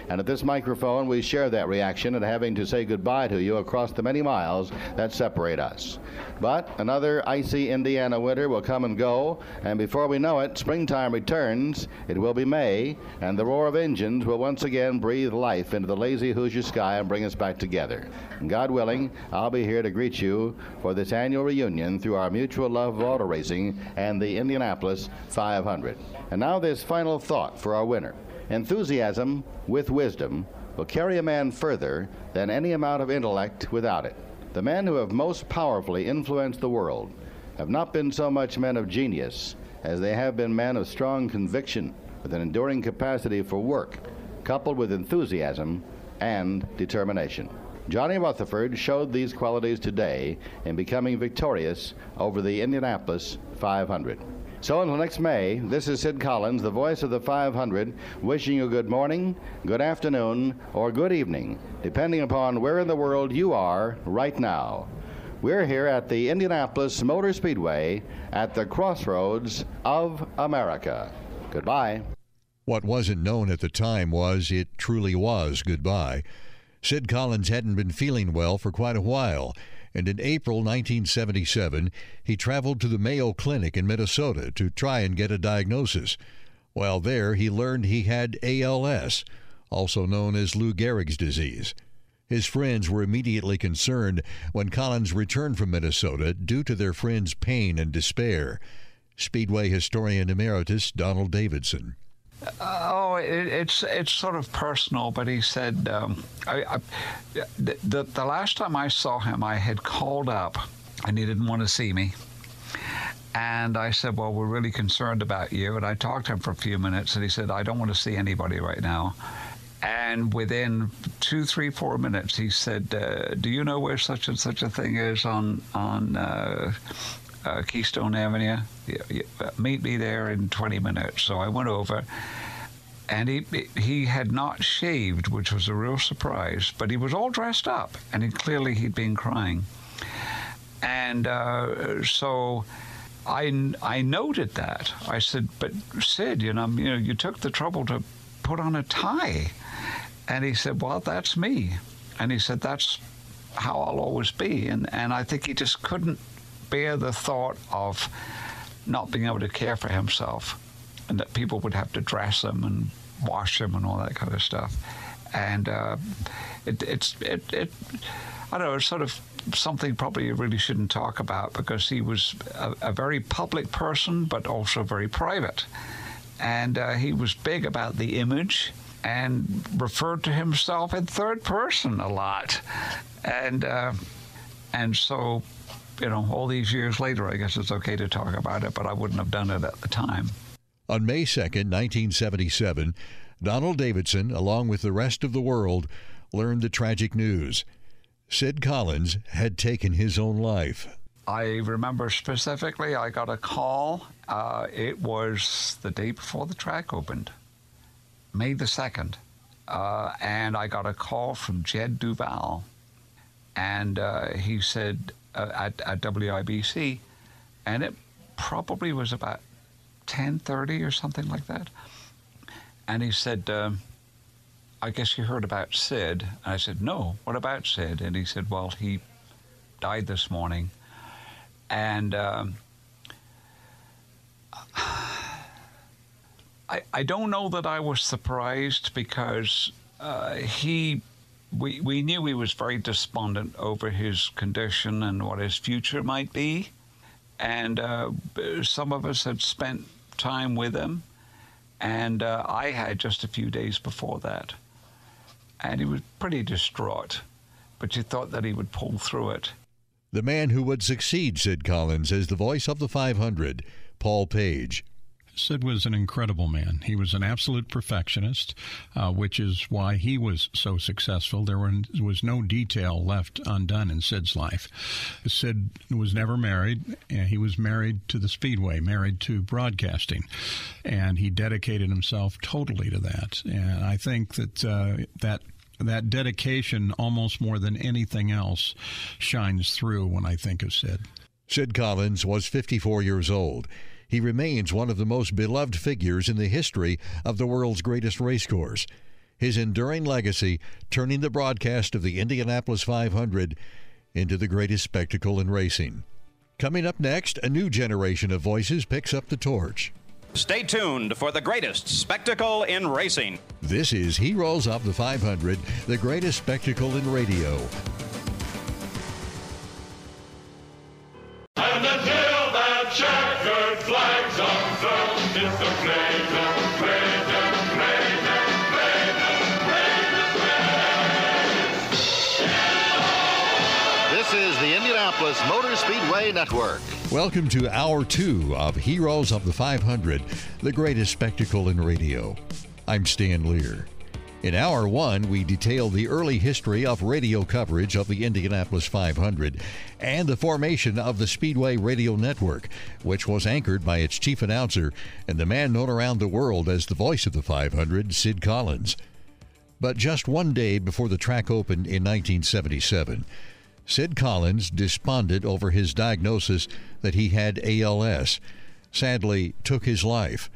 And at this microphone, we share that reaction at having to say goodbye to you across the many miles that separate us. But another icy Indiana winter will come and go, and before we know it, springtime returns. It will be May, and the roar of engines will once again breathe life into the lazy Hoosier sky and bring us back together. And God willing, I'll be here to greet you for this annual reunion through our mutual love of auto racing and the Indianapolis 500. And now this final thought for our winner. Enthusiasm with wisdom will carry a man further than any amount of intellect without it. The men who have most powerfully influenced the world have not been so much men of genius as they have been men of strong conviction with an enduring capacity for work, coupled with enthusiasm and determination. Johnny Rutherford showed these qualities today in becoming victorious over the Indianapolis 500. So until next May, this is Sid Collins, the voice of the 500, wishing you good morning, good afternoon, or good evening, depending upon where in the world you are right now. We're here at the Indianapolis Motor Speedway at the crossroads of America. Goodbye. What wasn't known at the time was it truly was goodbye. Sid Collins hadn't been feeling well for quite a while, and in April 1977, he traveled to the Mayo Clinic in Minnesota to try and get a diagnosis. While there, he learned he had ALS, also known as Lou Gehrig's disease. His friends were immediately concerned when Collins returned from Minnesota due to their friend's pain and despair. Speedway historian emeritus Donald Davidson. Oh, it, it's it's sort of personal, but he said um, I, I, the the last time I saw him, I had called up, and he didn't want to see me. And I said, "Well, we're really concerned about you." And I talked to him for a few minutes, and he said, "I don't want to see anybody right now." And within two, three, four minutes, he said, uh, "Do you know where such and such a thing is on on uh, uh, Keystone Avenue? meet me there in 20 minutes." So I went over, and he he had not shaved, which was a real surprise. But he was all dressed up, and he, clearly he'd been crying. And uh, so. I, I noted that. I said, but Sid, you know, you know, you took the trouble to put on a tie. And he said, Well, that's me. And he said, That's how I'll always be. And, and I think he just couldn't bear the thought of not being able to care for himself and that people would have to dress him and wash him and all that kind of stuff. And uh, it, it's, it, it, I don't know, it's sort of something probably you really shouldn't talk about because he was a, a very public person, but also very private. And uh, he was big about the image and referred to himself in third person a lot. And uh, and so, you know, all these years later, I guess it's okay to talk about it, but I wouldn't have done it at the time. On May 2nd, 1977, Donald Davidson, along with the rest of the world, learned the tragic news. Sid Collins had taken his own life. I remember specifically, I got a call. Uh, it was the day before the track opened. May the 2nd, uh, and I got a call from Jed Duval, and uh, he said at, at WIBC, and it probably was about 10:30 or something like that. And he said, um, "I guess you heard about Sid." And I said, "No. What about Sid?" And he said, "Well, he died this morning." And um, I, I don't know that I was surprised because uh, he we, we knew he was very despondent over his condition and what his future might be. And uh, some of us had spent time with him, and uh, I had just a few days before that. And he was pretty distraught, but you thought that he would pull through it. The man who would succeed Sid Collins is the voice of the 500, Paul Page. Sid was an incredible man. He was an absolute perfectionist, uh, which is why he was so successful. There were, was no detail left undone in Sid's life. Sid was never married. and He was married to the Speedway, married to broadcasting, and he dedicated himself totally to that. And I think that uh, that that dedication, almost more than anything else, shines through when I think of Sid. Sid Collins was 54 years old he remains one of the most beloved figures in the history of the world's greatest racecourse. His enduring legacy turning the broadcast of the Indianapolis 500 into the greatest spectacle in racing. Coming up next, a new generation of voices picks up the torch. Stay tuned for the greatest spectacle in racing. This is Heroes of the 500, the greatest spectacle in radio that checkered flags. It's the freedom, freedom, freedom, freedom, freedom. This is the Indianapolis Motor Speedway Network. Welcome to Hour 2 of Heroes of the 500, the greatest spectacle in radio. I'm Stan Lear. In Hour 1, we detail the early history of radio coverage of the Indianapolis 500 and the formation of the Speedway Radio Network, which was anchored by its chief announcer and the man known around the world as the voice of the 500, Sid Collins. But just one day before the track opened in 1977, Sid Collins, despondent over his diagnosis that he had ALS, sadly took his life.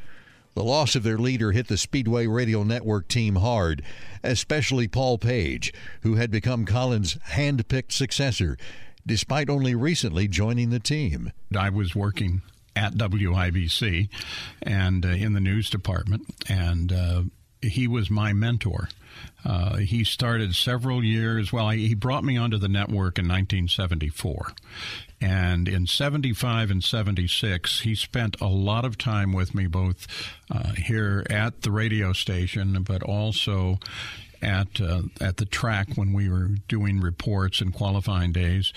The loss of their leader hit the Speedway Radio Network team hard, especially Paul Page, who had become Collins' hand picked successor, despite only recently joining the team. I was working at WIBC and uh, in the news department, and uh, he was my mentor. Uh, he started several years. Well, he brought me onto the network in 1974. And in 75 and 76, he spent a lot of time with me, both uh, here at the radio station, but also at uh, at the track when we were doing reports and qualifying days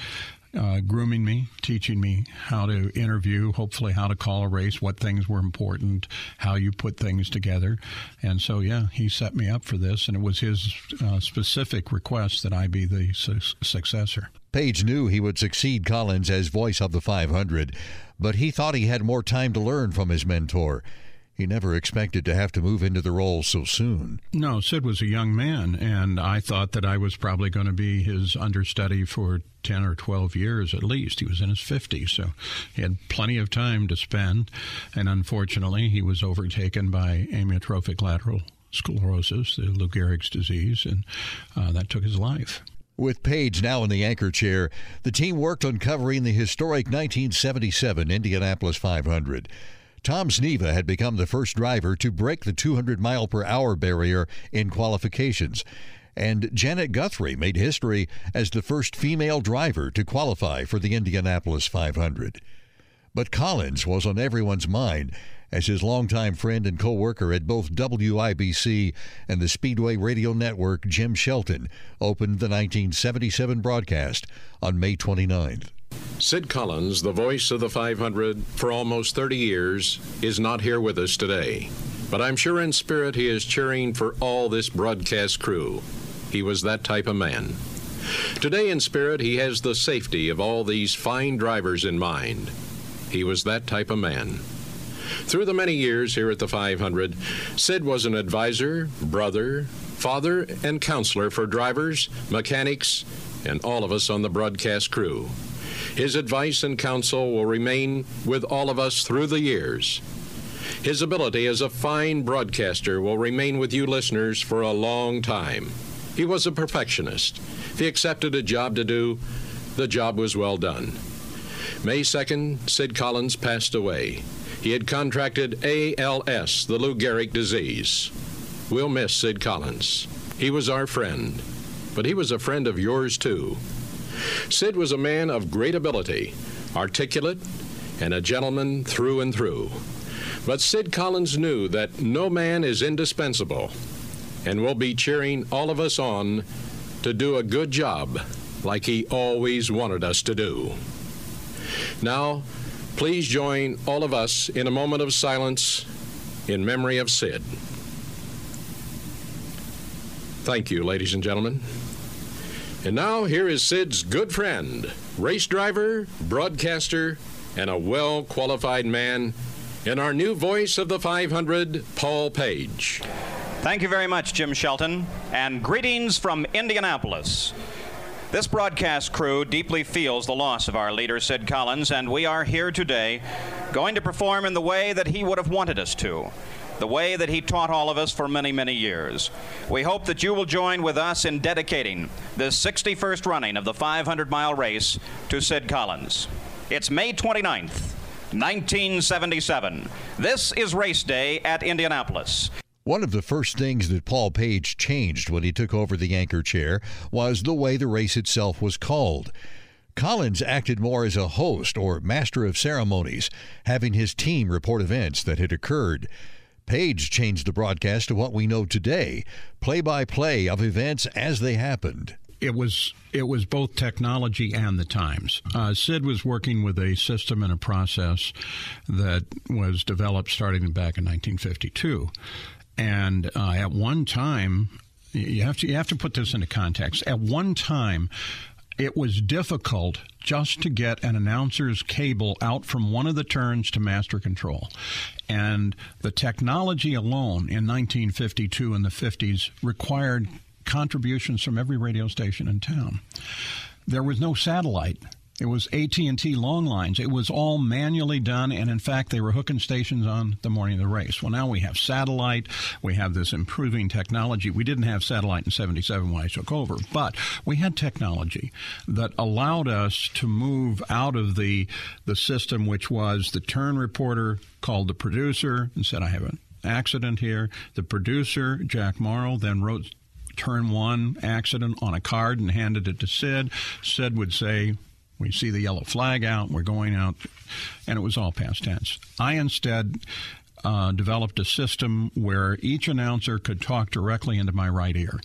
uh, grooming me, teaching me how to interview, hopefully how to call a race, what things were important, how you put things together. And so, yeah, he set me up for this, and it was his uh, specific request that I be the su- successor. Page knew he would succeed Collins as voice of the 500, but he thought he had more time to learn from his mentor. He never expected to have to move into the role so soon. No, Sid was a young man, and I thought that I was probably going to be his understudy for 10 or 12 years at least. He was in his 50s, so he had plenty of time to spend. And unfortunately, he was overtaken by amyotrophic lateral sclerosis, the Lou Gehrig's disease, and uh, that took his life. With Page now in the anchor chair, the team worked on covering the historic 1977 Indianapolis 500. Tom Sneva had become the first driver to break the 200 mile per hour barrier in qualifications. And Janet Guthrie made history as the first female driver to qualify for the Indianapolis 500. But Collins was on everyone's mind as his longtime friend and co-worker at both WIBC and the Speedway Radio Network, Jim Shelton, opened the 1977 broadcast on May 29th. Sid Collins, the voice of the 500 for almost 30 years, is not here with us today. But I'm sure in spirit he is cheering for all this broadcast crew. He was that type of man. Today in spirit, he has the safety of all these fine drivers in mind. He was that type of man. Through the many years here at the 500, Sid was an advisor, brother, father, and counselor for drivers, mechanics, and all of us on the broadcast crew. His advice and counsel will remain with all of us through the years. His ability as a fine broadcaster will remain with you listeners for a long time. He was a perfectionist. If he accepted a job to do, the job was well done. May 2nd, Sid Collins passed away. He had contracted ALS, the Lou Gehrig disease. We'll miss Sid Collins. He was our friend, but he was a friend of yours too. Sid was a man of great ability, articulate, and a gentleman through and through. But Sid Collins knew that no man is indispensable and will be cheering all of us on to do a good job like he always wanted us to do. Now, please join all of us in a moment of silence in memory of Sid. Thank you, ladies and gentlemen. And now here is Sid's good friend, race driver, broadcaster, and a well qualified man in our new voice of the 500, Paul Page. Thank you very much, Jim Shelton, and greetings from Indianapolis. This broadcast crew deeply feels the loss of our leader, Sid Collins, and we are here today going to perform in the way that he would have wanted us to the way that he taught all of us for many, many years. We hope that you will join with us in dedicating this 61st running of the 500 mile race to Sid Collins. It's May 29th, 1977. This is race day at Indianapolis. One of the first things that Paul Page changed when he took over the anchor chair was the way the race itself was called. Collins acted more as a host or master of ceremonies, having his team report events that had occurred. Page changed the broadcast to what we know today play by play of events as they happened. it was it was both technology and the times. Uh, Sid was working with a system and a process that was developed starting back in 1952, and uh, at one time, you have to you have to put this into context. At one time, it was difficult just to get an announcer's cable out from one of the turns to master control. And the technology alone in 1952 and the 50s required contributions from every radio station in town. There was no satellite. It was AT&T long lines. It was all manually done, and in fact, they were hooking stations on the morning of the race. Well, now we have satellite. We have this improving technology. We didn't have satellite in 77 when I took over, but we had technology that allowed us to move out of the, the system, which was the turn reporter called the producer and said, I have an accident here. The producer, Jack Morrow, then wrote turn one accident on a card and handed it to Sid. Sid would say, we see the yellow flag out, we're going out, and it was all past tense. I instead uh, developed a system where each announcer could talk directly into my right ear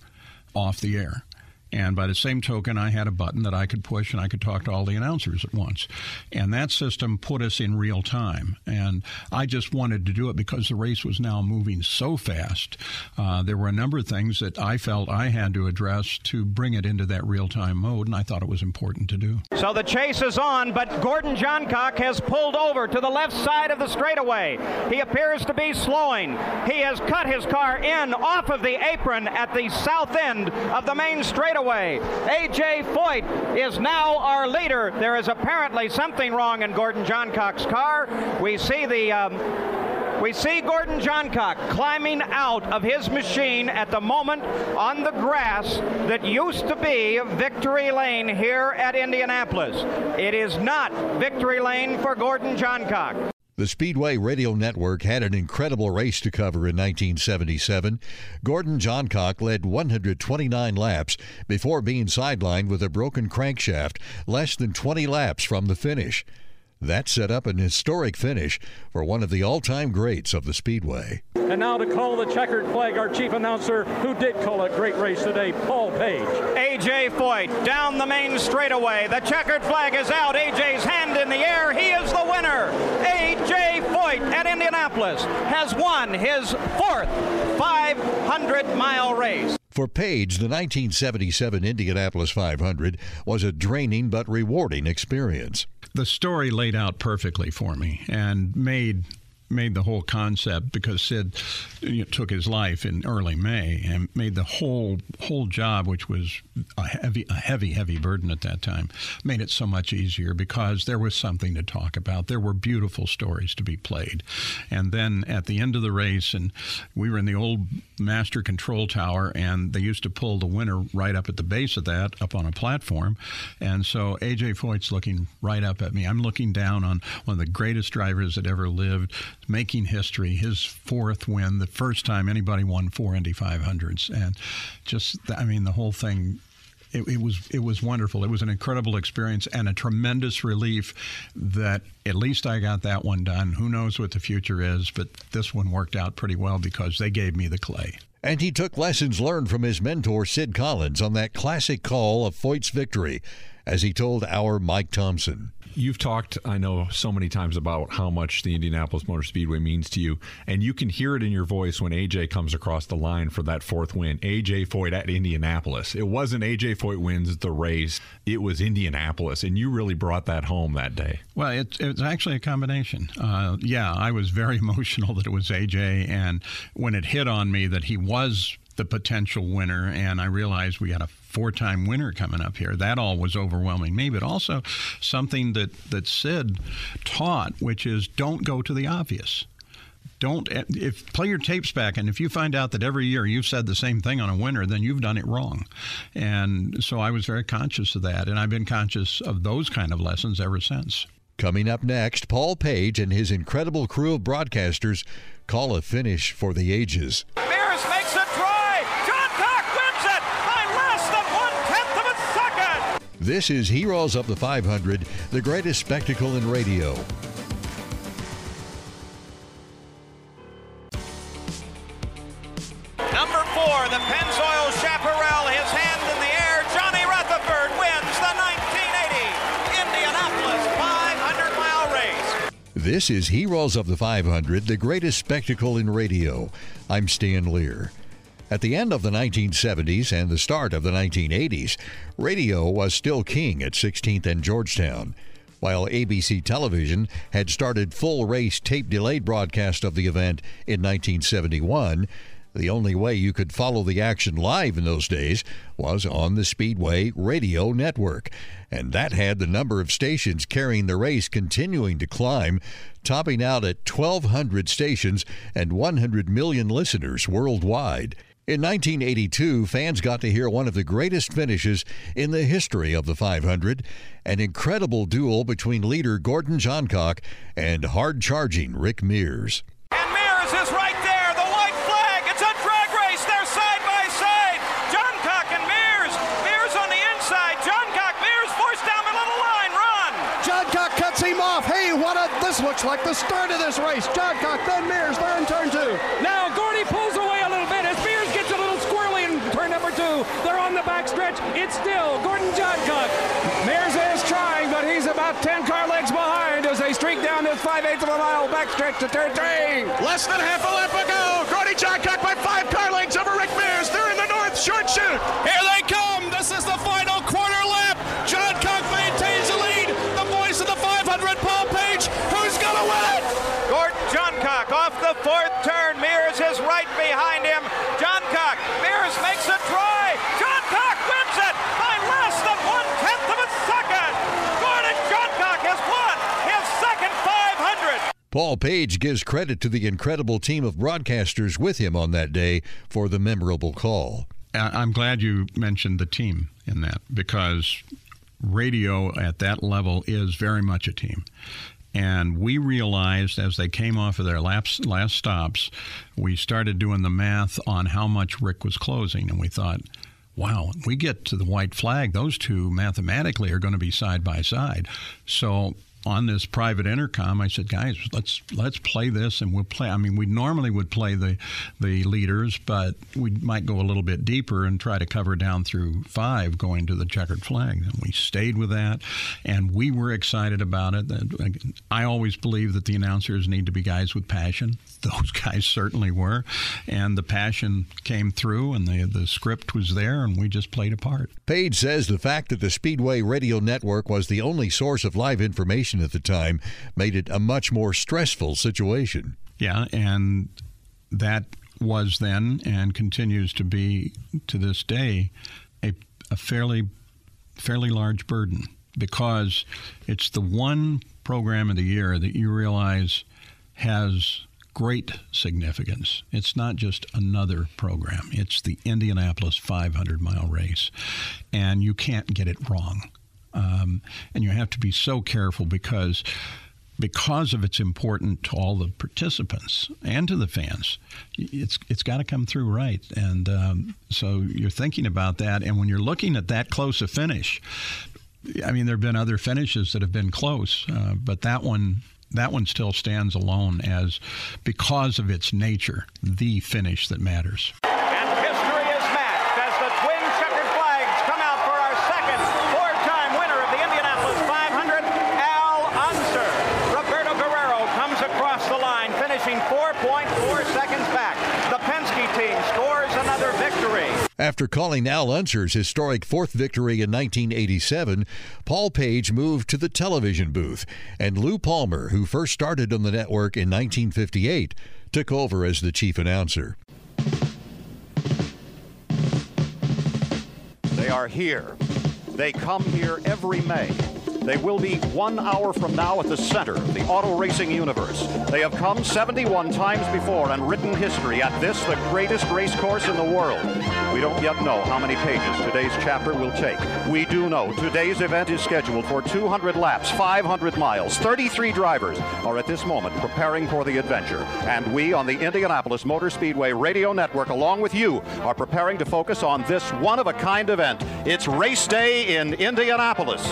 off the air. And by the same token, I had a button that I could push and I could talk to all the announcers at once. And that system put us in real time. And I just wanted to do it because the race was now moving so fast. Uh, there were a number of things that I felt I had to address to bring it into that real time mode, and I thought it was important to do. So the chase is on, but Gordon Johncock has pulled over to the left side of the straightaway. He appears to be slowing. He has cut his car in off of the apron at the south end of the main straightaway away. A.J. Foyt is now our leader. There is apparently something wrong in Gordon Johncock's car. We see the. Um, we see Gordon Johncock climbing out of his machine at the moment on the grass that used to be Victory Lane here at Indianapolis. It is not Victory Lane for Gordon Johncock. The Speedway Radio Network had an incredible race to cover in 1977. Gordon Johncock led 129 laps before being sidelined with a broken crankshaft less than 20 laps from the finish. That set up an historic finish for one of the all time greats of the Speedway. And now to call the checkered flag, our chief announcer, who did call a great race today, Paul Page. AJ Foyt down the main straightaway. The checkered flag is out. AJ's hand in the air. He is the winner. AJ Foyt at Indianapolis has won his fourth 500 mile race. For Page, the 1977 Indianapolis 500 was a draining but rewarding experience. The story laid out perfectly for me and made made the whole concept because Sid you know, took his life in early May and made the whole whole job, which was a heavy a heavy heavy burden at that time, made it so much easier because there was something to talk about. There were beautiful stories to be played, and then at the end of the race, and we were in the old master control tower, and they used to pull the winner right up at the base of that, up on a platform, and so AJ Foyt's looking right up at me. I'm looking down on one of the greatest drivers that ever lived making history, his fourth win, the first time anybody won four Indy 500s. And just, I mean, the whole thing it, it, was it was wonderful. It was an incredible experience and a tremendous relief that at least I got that one done. Who knows what the future is, but this one worked out pretty well because they gave me the clay. And he took lessons learned from his mentor Sid Collins on that classic call of Foyt's victory, as he told our Mike Thompson you've talked, I know, so many times about how much the Indianapolis Motor Speedway means to you, and you can hear it in your voice when AJ comes across the line for that fourth win. AJ Foyt at Indianapolis. It wasn't AJ Foyt wins the race; it was Indianapolis, and you really brought that home that day. Well, it it's actually a combination. Uh, yeah, I was very emotional that it was AJ, and when it hit on me that he was the potential winner, and I realized we had a four-time winner coming up here. That all was overwhelming me, but also something that that Sid taught, which is don't go to the obvious. Don't if play your tapes back, and if you find out that every year you've said the same thing on a winner, then you've done it wrong. And so I was very conscious of that, and I've been conscious of those kind of lessons ever since. Coming up next, Paul Page and his incredible crew of broadcasters call a finish for the ages. This is Heroes of the 500, the greatest spectacle in radio. Number four, the Pennzoil Chaparral, his hand in the air. Johnny Rutherford wins the 1980 Indianapolis 500 mile race. This is Heroes of the 500, the greatest spectacle in radio. I'm Stan Lear. At the end of the 1970s and the start of the 1980s, radio was still king at 16th and Georgetown. While ABC Television had started full race tape delayed broadcast of the event in 1971, the only way you could follow the action live in those days was on the Speedway radio network. And that had the number of stations carrying the race continuing to climb, topping out at 1,200 stations and 100 million listeners worldwide. In 1982, fans got to hear one of the greatest finishes in the history of the 500 an incredible duel between leader Gordon Johncock and hard charging Rick Mears. And Mears is right there, the white flag. It's a drag race. They're side by side. Johncock and Mears. Mears on the inside. Johncock, Mears forced down the little line. Run. Johncock cuts him off. Hey, what a. This looks like the start of this race. Johncock, then Mears. They're in turn two. Now Gordy pulls away a little bit as Mears gets a little squirrely in turn number two. They're on the backstretch. It's still Gordon Johncock. Mears is trying, but he's about 10 car lengths behind as they streak down this 5 eighths of a mile backstretch to turn three. Less than half a lap ago. Gordon Johncock by five car lengths over Rick Mears. They're in the north short chute. Here they come. This is the final quarter lap. Johncock maintains the lead. The voice of the 500, Paul Page. Who's going to win it? Gordon Johncock off the fourth turn. Mears is right behind him. Johncock. Mears makes a try. Johncock wins it by less than one tenth of a second. Gordon Johncock has won his second 500. Paul Page gives credit to the incredible team of broadcasters with him on that day for the memorable call. I'm glad you mentioned the team in that because radio at that level is very much a team. And we realized as they came off of their last stops, we started doing the math on how much Rick was closing. And we thought, wow, we get to the white flag, those two mathematically are going to be side by side. So on this private intercom, I said, guys, let's let's play this, and we'll play. I mean, we normally would play the the leaders, but we might go a little bit deeper and try to cover down through five, going to the checkered flag. And we stayed with that, and we were excited about it. I always believe that the announcers need to be guys with passion. Those guys certainly were, and the passion came through, and the the script was there, and we just played a part. Page says the fact that the Speedway Radio Network was the only source of live information at the time made it a much more stressful situation. Yeah, and that was then and continues to be to this day a, a fairly fairly large burden because it's the one program of the year that you realize has great significance. It's not just another program, it's the Indianapolis 500 mile race. And you can't get it wrong. Um, and you have to be so careful because because of its importance to all the participants and to the fans, it's it's got to come through right. And um, so you're thinking about that, and when you're looking at that close a finish, I mean, there have been other finishes that have been close, uh, but that one that one still stands alone as because of its nature, the finish that matters. And history is matched as the twin checkered flags come out for our second four-time winner of the Indianapolis 500, Al Unser. Roberto Guerrero comes across the line, finishing 4.4 seconds back. The Penske team scores another victory. After calling Al Unser's historic fourth victory in 1987, Paul Page moved to the television booth, and Lou Palmer, who first started on the network in 1958, took over as the chief announcer. They are here. They come here every May. They will be one hour from now at the center of the auto racing universe. They have come 71 times before and written history at this, the greatest race course in the world. We don't yet know how many pages today's chapter will take. We do know today's event is scheduled for 200 laps, 500 miles. 33 drivers are at this moment preparing for the adventure. And we on the Indianapolis Motor Speedway Radio Network, along with you, are preparing to focus on this one of a kind event. It's race day in Indianapolis.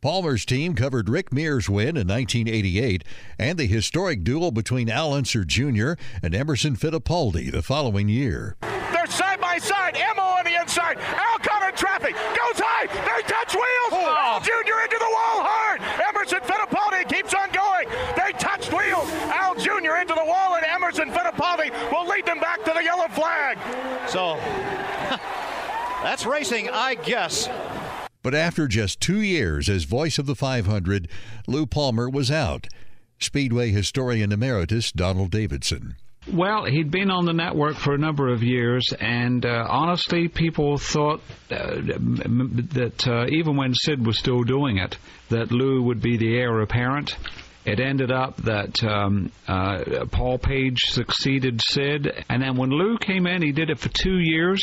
Palmer's team covered Rick Mears' win in 1988 and the historic duel between Al Unser Jr. and Emerson Fittipaldi the following year. They're side by side. Emmo on the inside. Al caught in traffic. Goes high. They touch wheels. Oh. Al Jr. into the wall hard. Emerson Fittipaldi keeps on going. They touched wheels. Al Jr. into the wall, and Emerson Fittipaldi will lead them back to the yellow flag. So that's racing, I guess. But after just two years as voice of the 500, Lou Palmer was out. Speedway historian emeritus Donald Davidson. Well, he'd been on the network for a number of years, and uh, honestly, people thought uh, that uh, even when Sid was still doing it, that Lou would be the heir apparent. It ended up that um, uh, Paul Page succeeded Sid, and then when Lou came in, he did it for two years,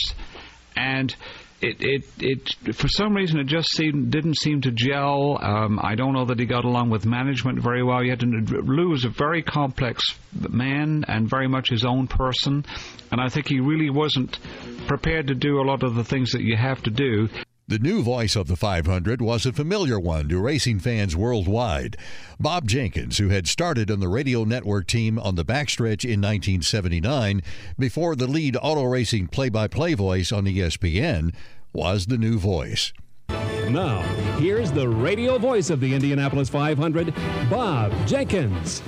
and it, it, it, for some reason, it just seemed, didn't seem to gel. Um, I don't know that he got along with management very well yet. Lou is a very complex man and very much his own person. And I think he really wasn't prepared to do a lot of the things that you have to do. The new voice of the 500 was a familiar one to racing fans worldwide. Bob Jenkins, who had started on the radio network team on the backstretch in 1979 before the lead auto racing play by play voice on ESPN, was the new voice. Now, here's the radio voice of the Indianapolis 500, Bob Jenkins.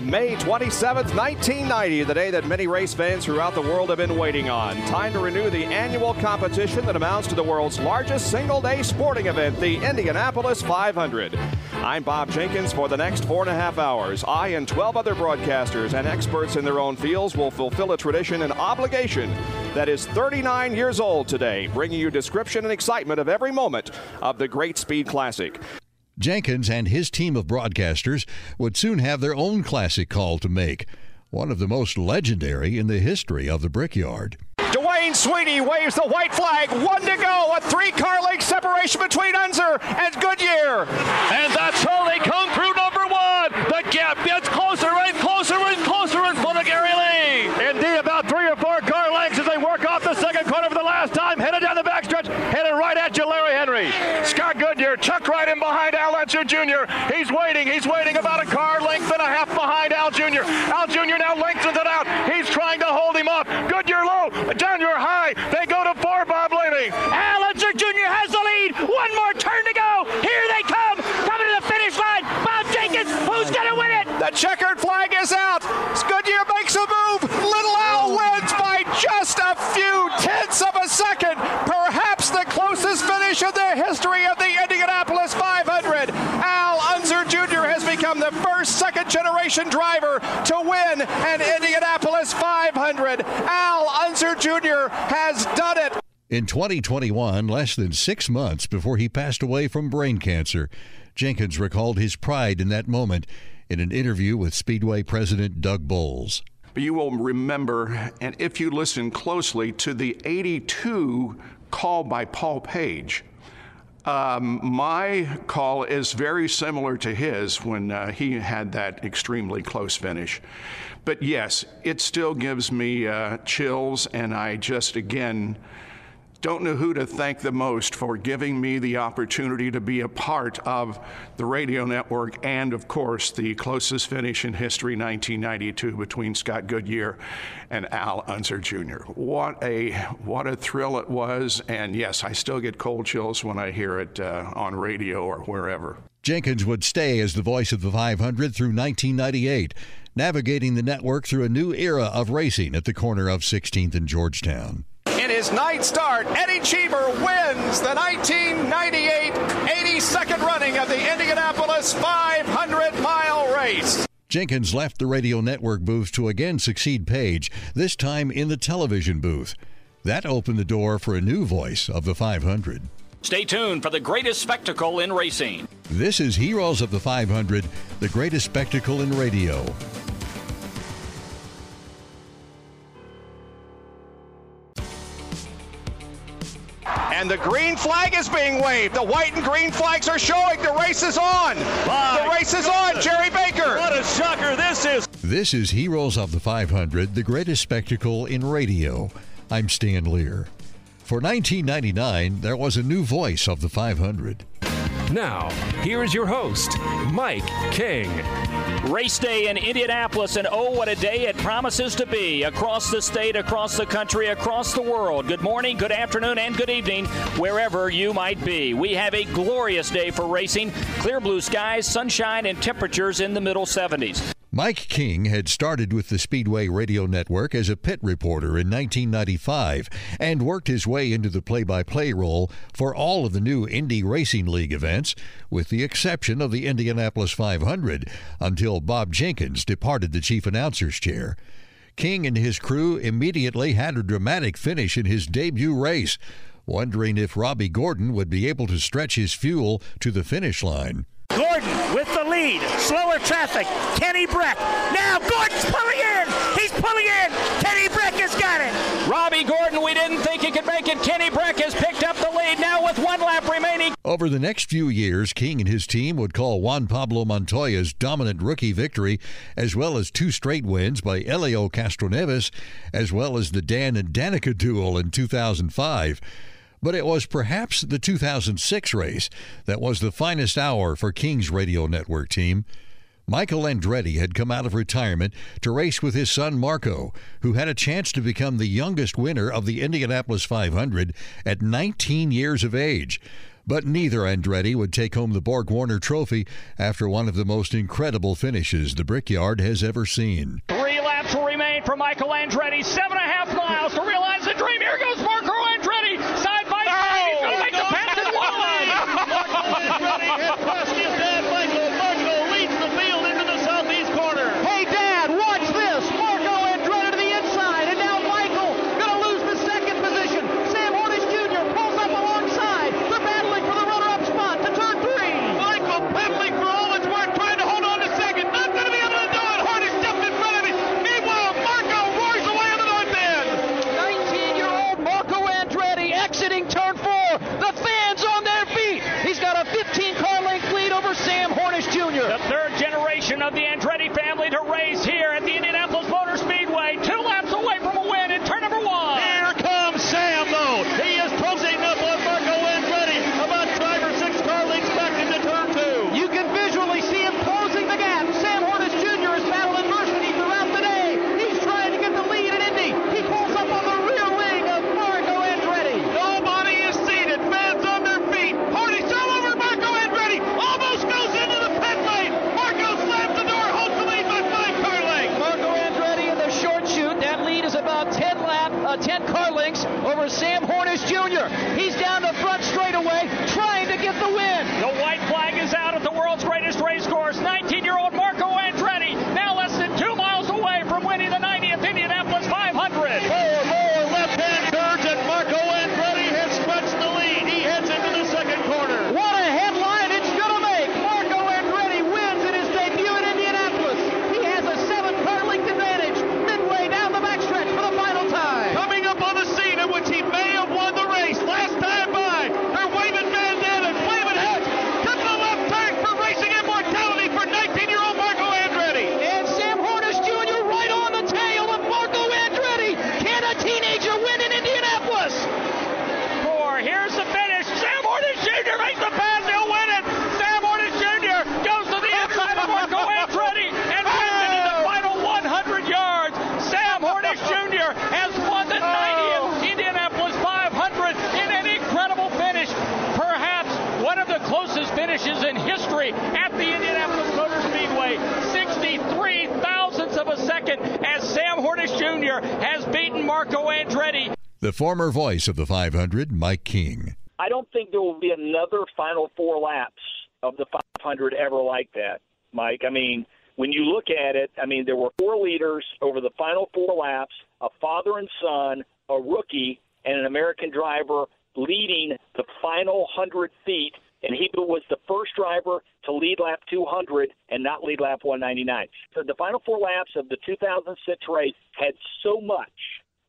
May 27th, 1990, the day that many race fans throughout the world have been waiting on. Time to renew the annual competition that amounts to the world's largest single day sporting event, the Indianapolis 500. I'm Bob Jenkins for the next four and a half hours. I and 12 other broadcasters and experts in their own fields will fulfill a tradition and obligation that is 39 years old today, bringing you description and excitement of every moment of the Great Speed Classic. Jenkins and his team of broadcasters would soon have their own classic call to make, one of the most legendary in the history of the Brickyard. Duane Sweeney waves the white flag. One to go. A three car length separation between Unser and Goodyear. And that's how they come through number one. The gap gets closer and closer and closer in front of Gary Lee. Indeed, about three or four car lengths as they work off the second corner for the last time. Headed down the backstretch, headed right at you, Larry Henry. Scott Goodyear, Chuck right in behind Al Unser Jr. He's waiting. He's waiting about a car length and a half behind Al Jr. Al Jr. now lengthens it out. He's trying to hold him up. Goodyear low, Jr. high. They go to four, Bob Lamey. Al Unser Jr. has the lead. One more turn to go. Here they come. Coming to the finish line. Bob Jenkins, who's going to win it? The checkered flag is out. Goodyear makes a move. Little Al wins by just a few tenths of a second. Perhaps the closest finish in the history of the Indianapolis 500. Al Unser Jr. has become the first second generation driver to win an Indianapolis 500. Al Unser Jr. has done it. In 2021, less than six months before he passed away from brain cancer, Jenkins recalled his pride in that moment in an interview with Speedway President Doug Boles. You will remember, and if you listen closely, to the 82 call by Paul Page. Um, my call is very similar to his when uh, he had that extremely close finish. But yes, it still gives me uh, chills, and I just, again, don't know who to thank the most for giving me the opportunity to be a part of the radio network and, of course, the closest finish in history, 1992, between Scott Goodyear and Al Unser Jr. What a what a thrill it was, and yes, I still get cold chills when I hear it uh, on radio or wherever. Jenkins would stay as the voice of the 500 through 1998, navigating the network through a new era of racing at the corner of 16th and Georgetown. In his night start, Eddie Cheever wins the 1998 82nd running of the Indianapolis 500 mile race. Jenkins left the radio network booth to again succeed Page, this time in the television booth. That opened the door for a new voice of the 500. Stay tuned for the greatest spectacle in racing. This is Heroes of the 500, the greatest spectacle in radio. And the green flag is being waved. The white and green flags are showing. The race is on. My the race is on. Jerry Baker. What a shocker this is. This is Heroes of the 500, the greatest spectacle in radio. I'm Stan Lear. For 1999, there was a new voice of the 500. Now, here's your host, Mike King. Race day in Indianapolis, and oh, what a day it promises to be across the state, across the country, across the world. Good morning, good afternoon, and good evening, wherever you might be. We have a glorious day for racing. Clear blue skies, sunshine, and temperatures in the middle 70s. Mike King had started with the Speedway Radio Network as a pit reporter in 1995 and worked his way into the play by play role for all of the new Indy Racing League events, with the exception of the Indianapolis 500, until Bob Jenkins departed the chief announcer's chair. King and his crew immediately had a dramatic finish in his debut race, wondering if Robby Gordon would be able to stretch his fuel to the finish line. Gordon with the lead. Slower traffic. Kenny Brack. Now Gordon's pulling in. He's pulling in. Kenny Brack has got it. Robby Gordon, we didn't think he could make it. Kenny Brack has picked up the lead now with one lap remaining. Over the next few years, King and his team would call Juan Pablo Montoya's dominant rookie victory, as well as two straight wins by Helio Castroneves, as well as the Dan and Danica duel in 2005 but it was perhaps the 2006 race that was the finest hour for King's radio network team. Michael Andretti had come out of retirement to race with his son Marco, who had a chance to become the youngest winner of the Indianapolis 500 at 19 years of age. But neither Andretti would take home the Borg Warner Trophy after one of the most incredible finishes the Brickyard has ever seen. Three laps remain for Michael Andretti. Seven and a half miles to realize the dream. Here goes Hornish has beaten Marco Andretti. The former voice of the 500, Mike King. I don't think there will be another final four laps of the 500 ever like that, Mike. I mean, when you look at it, I mean, there were four leaders over the final four laps, a father and son, a rookie, and an American driver leading the final 100 feet. And he was the first driver to lead lap 200 and not lead lap 199. So the final four laps of the 2006 race had so much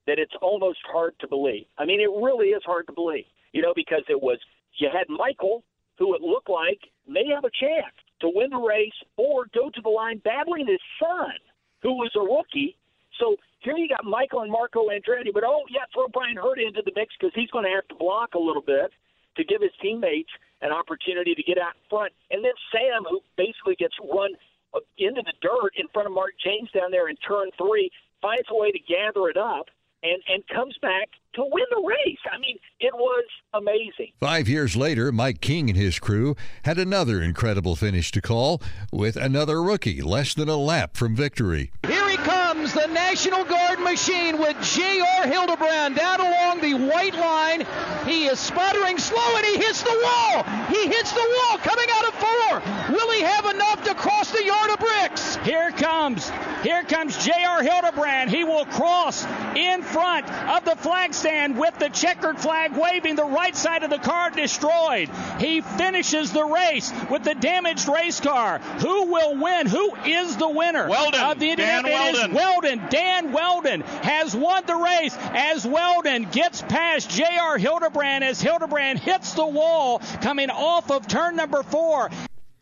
that it's almost hard to believe. I mean, it really is hard to believe, you know, because it was you had Michael, who it looked like may have a chance to win the race or go to the line battling his son, who was a rookie. So here you got Michael and Marco Andretti, but oh yeah, throw Bryan Herta into the mix because he's going to have to block a little bit to give his teammates an opportunity to get out in front. And then Sam, who basically gets run uh, into the dirt in front of Mark Jaynes down there in turn three, finds a way to gather it up and and comes back to win the race. I mean, it was amazing. Five years later, Mike King and his crew had another incredible finish to call with another rookie less than a lap from victory. Here he comes, the National Guard machine with J.R. Hildebrand down along the white line. He is sputtering slow and he hits the wall. He hits the wall coming out of four. Will he have enough to cross the yard of bricks? Here comes, here comes J.R. Hildebrand. He will cross in front of the flag stand with the checkered flag waving. The right side of the car destroyed. He finishes the race with the damaged race car. Who will win? Who is the winner Wheldon. of the Dan? Wheldon. Wheldon. Dan Wheldon has won the race as Wheldon gets past J.R. Hildebrand as Hildebrand hits the wall coming off of turn number four.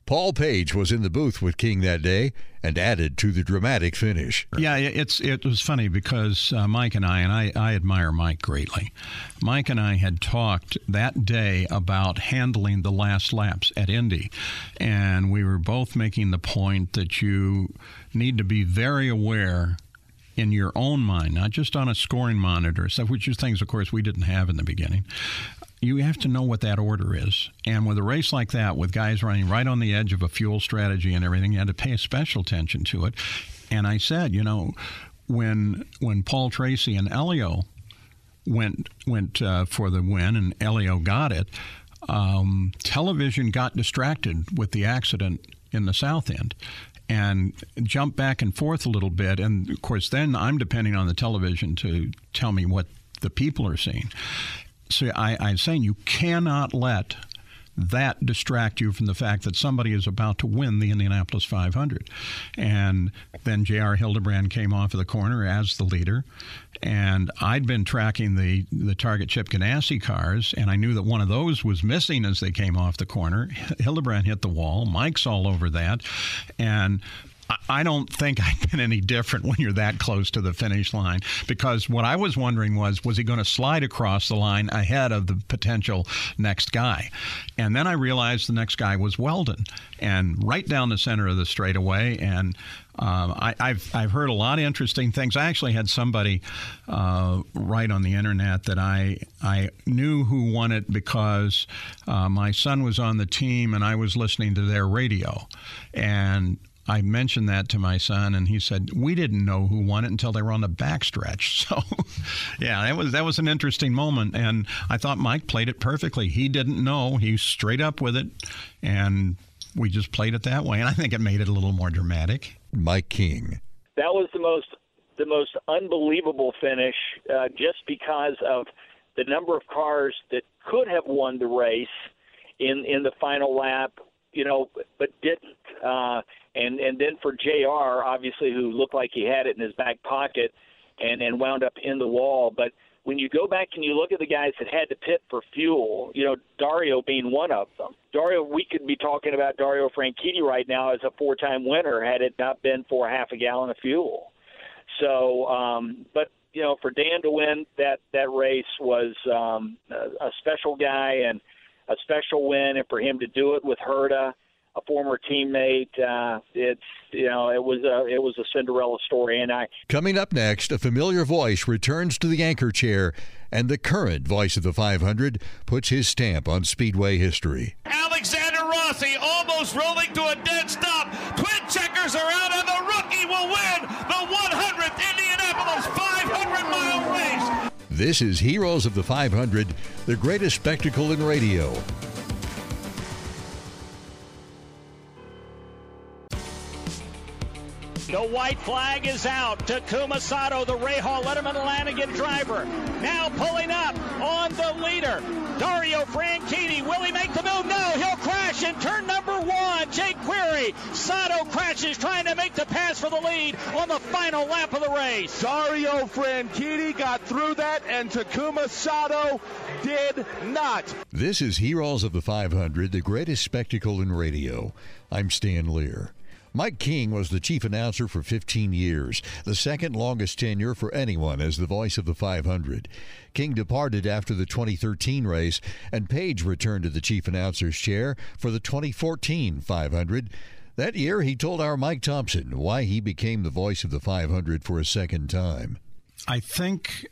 Paul Page was in the booth with King that day and added to the dramatic finish. Yeah, it's it was funny because uh, Mike and I and I, I admire Mike greatly. Mike and I had talked that day about handling the last laps at Indy, and we were both making the point that you need to be very aware in your own mind, not just on a scoring monitor, stuff which is things, of course, we didn't have in the beginning. You have to know what that order is. And with a race like that, with guys running right on the edge of a fuel strategy and everything, you had to pay special attention to it. And I said, you know, when when Paul Tracy and Elio went went uh, for the win, and Elio got it. Um, television got distracted with the accident in the south end and jumped back and forth a little bit. And of course, then I'm depending on the television to tell me what the people are seeing. So I, I'm saying you cannot let that distract you from the fact that somebody is about to win the Indianapolis 500. And then J.R. Hildebrand came off of the corner as the leader. And I'd been tracking the, the Target Chip Ganassi cars, and I knew that one of those was missing as they came off the corner. Hildebrand hit the wall. Mike's all over that. And I don't think I've been any different when you're that close to the finish line because what I was wondering was was he going to slide across the line ahead of the potential next guy? And then I realized the next guy was Wheldon and right down the center of the straightaway and um, I, have I've heard a lot of interesting things. I actually had somebody uh, write on the internet that I I knew who won it because uh, my son was on the team and I was listening to their radio, and I mentioned that to my son, and he said we didn't know who won it until they were on the backstretch. So, yeah, that was that was an interesting moment, and I thought Mike played it perfectly. He didn't know; he was straight up with it, and we just played it that way. And I think it made it a little more dramatic. Mike King. That was the most the most unbelievable finish, uh, just because of the number of cars that could have won the race in in the final lap, you know, but didn't. Uh, and and then for J.R. obviously who looked like he had it in his back pocket and and wound up in the wall but when you go back and you look at the guys that had to pit for fuel, you know, Dario being one of them. Dario, we could be talking about Dario Franchitti right now as a four-time winner had it not been for half a gallon of fuel. So, um, but you know, for Dan to win that that race was um, a, a special guy and a special win, and for him to do it with Herta a former teammate. Uh, it's you know it was a it was a Cinderella story, and I. Coming up next, a familiar voice returns to the anchor chair, and the current voice of the 500 puts his stamp on Speedway history. Alexander Rossi almost rolling to a dead stop. Twin checkers are out, and the rookie will win the 100th Indianapolis 500 mile race. This is Heroes of the 500, the greatest spectacle in radio. The white flag is out. Takuma Sato, the Rahal Letterman Lanigan driver, now pulling up on the leader. Dario Franchitti, will he make the move? No, he'll crash in turn number one. Jake Query, Sato crashes, trying to make the pass for the lead on the final lap of the race. Dario Franchitti got through that, and Takuma Sato did not. This is Heroes of the 500, the greatest spectacle in radio. I'm Stan Lear. Mike King was the chief announcer for 15 years, the second longest tenure for anyone as the voice of the 500. King departed after the 2013 race, and Page returned to the chief announcer's chair for the 2014 500. That year, he told our Mike Thompson why he became the voice of the 500 for a second time. I think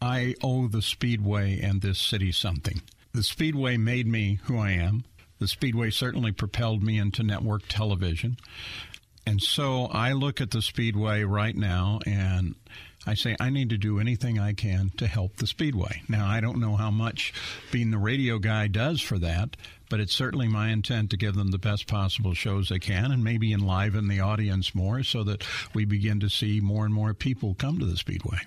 I owe the Speedway and this city something. The Speedway made me who I am. The Speedway certainly propelled me into network television. And so I look at the Speedway right now and I say, I need to do anything I can to help the Speedway. Now, I don't know how much being the radio guy does for that, but it's certainly my intent to give them the best possible shows they can and maybe enliven the audience more so that we begin to see more and more people come to the Speedway.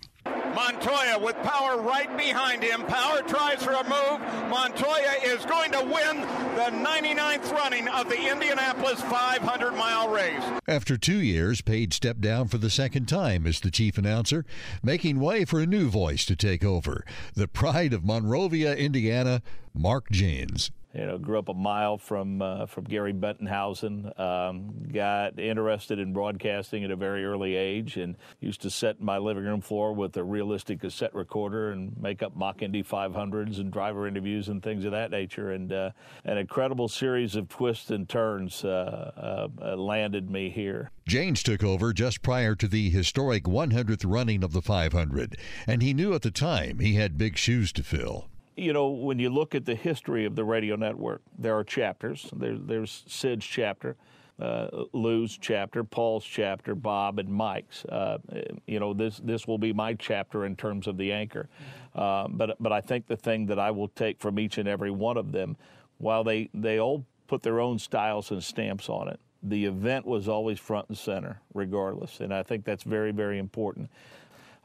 Montoya with power right behind him. Power tries for a move. Montoya is going to win the 99th running of the Indianapolis 500 mile race. After two years, Page stepped down for the second time as the chief announcer, making way for a new voice to take over. The pride of Monrovia, Indiana, Mark Jaynes you know, grew up a mile from uh, from Gary Bettenhausen. Um, got interested in broadcasting at a very early age, and used to sit in my living room floor with a realistic cassette recorder and make up mock Indy 500s and driver interviews and things of that nature. And uh, an incredible series of twists and turns uh, uh landed me here. Jaynes took over just prior to the historic 100th running of the 500, and he knew at the time he had big shoes to fill you know, when you look at the history of the radio network, there are chapters. There, there's Sid's chapter, uh, Lou's chapter, Paul's chapter, Bob and Mike's. Uh, you know, this this will be my chapter in terms of the anchor. Uh, but but I think the thing that I will take from each and every one of them, while they they all put their own styles and stamps on it, the event was always front and center, regardless. And I think that's very very important.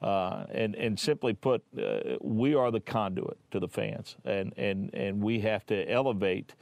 Uh, and, and simply put, uh, we are the conduit to the fans, and, and, and we have to elevate